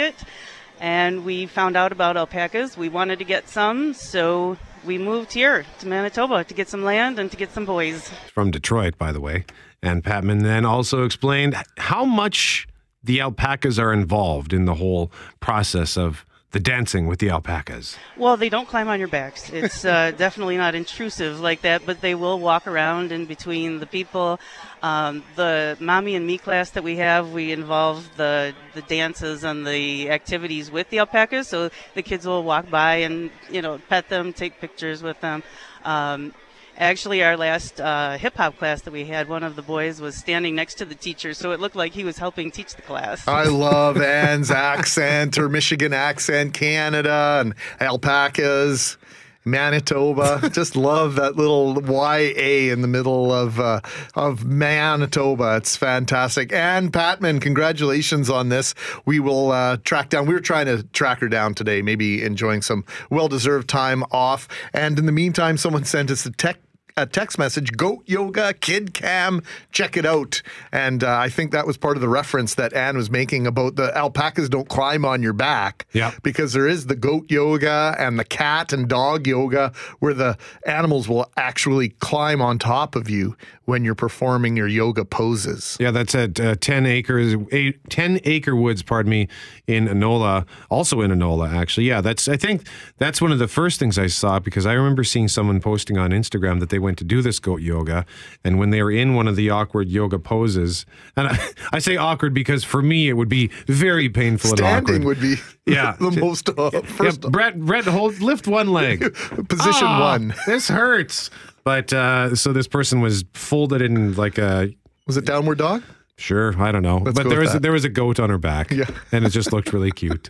S34: and we found out about alpacas. We wanted to get some, so we moved here to Manitoba to get some land and to get some boys.
S1: from Detroit, by the way. And Patman then also explained how much the alpacas are involved in the whole process of the dancing with the alpacas.
S34: Well, they don't climb on your backs. It's uh, definitely not intrusive like that, but they will walk around in between the people. Um, the mommy and me class that we have, we involve the the dances and the activities with the alpacas. So the kids will walk by and you know pet them, take pictures with them. Um, Actually, our last uh, hip hop class that we had, one of the boys was standing next to the teacher, so it looked like he was helping teach the class.
S2: I love Anne's accent, her Michigan accent, Canada, and alpacas, Manitoba. Just love that little YA in the middle of uh, of Manitoba. It's fantastic. Anne Patman, congratulations on this. We will uh, track down. We were trying to track her down today, maybe enjoying some well deserved time off. And in the meantime, someone sent us a tech a text message goat yoga kid cam check it out. And uh, i think that was part of the reference that anne was making about the alpacas don't climb on your back
S1: yeah.
S2: because there is the goat yoga and the cat and dog yoga where the animals will actually climb on top of you when you're performing your yoga poses.
S1: Yeah, that's at uh, 10 acres, eight, 10 acre woods, pardon me, in Anola, also in Anola, actually. Yeah, that's, I think that's one of the first things I saw because I remember seeing someone posting on Instagram that they went to do this goat yoga. And when they were in one of the awkward yoga poses, and I, I say awkward because for me it would be very painful and
S2: standing
S1: awkward.
S2: would be
S1: Yeah.
S2: the most uh, first
S1: yeah, Brett, Brett, hold, lift one leg.
S2: Position
S1: Ah,
S2: one.
S1: This hurts. But uh, so this person was folded in like a.
S2: Was it downward dog?
S1: Sure, I don't know.
S2: Let's
S1: but there was
S2: that.
S1: there was a goat on her back,
S2: Yeah.
S1: and it just looked really cute.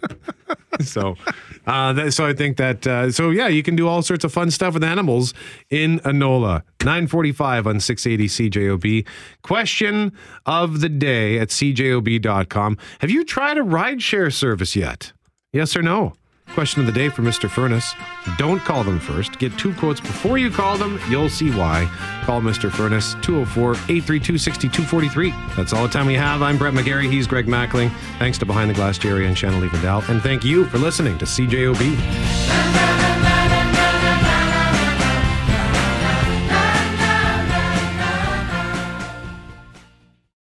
S1: so, uh, that, so I think that uh, so yeah, you can do all sorts of fun stuff with animals in Anola. Nine forty five on six eighty CJOB. Question of the day at cjob.com. Have you tried a rideshare service yet? Yes or no? Question of the day for Mr. Furnace. Don't call them first. Get two quotes before you call them. You'll see why. Call Mr. Furnace 204 832 6243. That's all the time we have. I'm Brett McGarry. He's Greg Mackling. Thanks to Behind the Glass Jerry and Shannon Levendale. And thank you for listening to CJOB.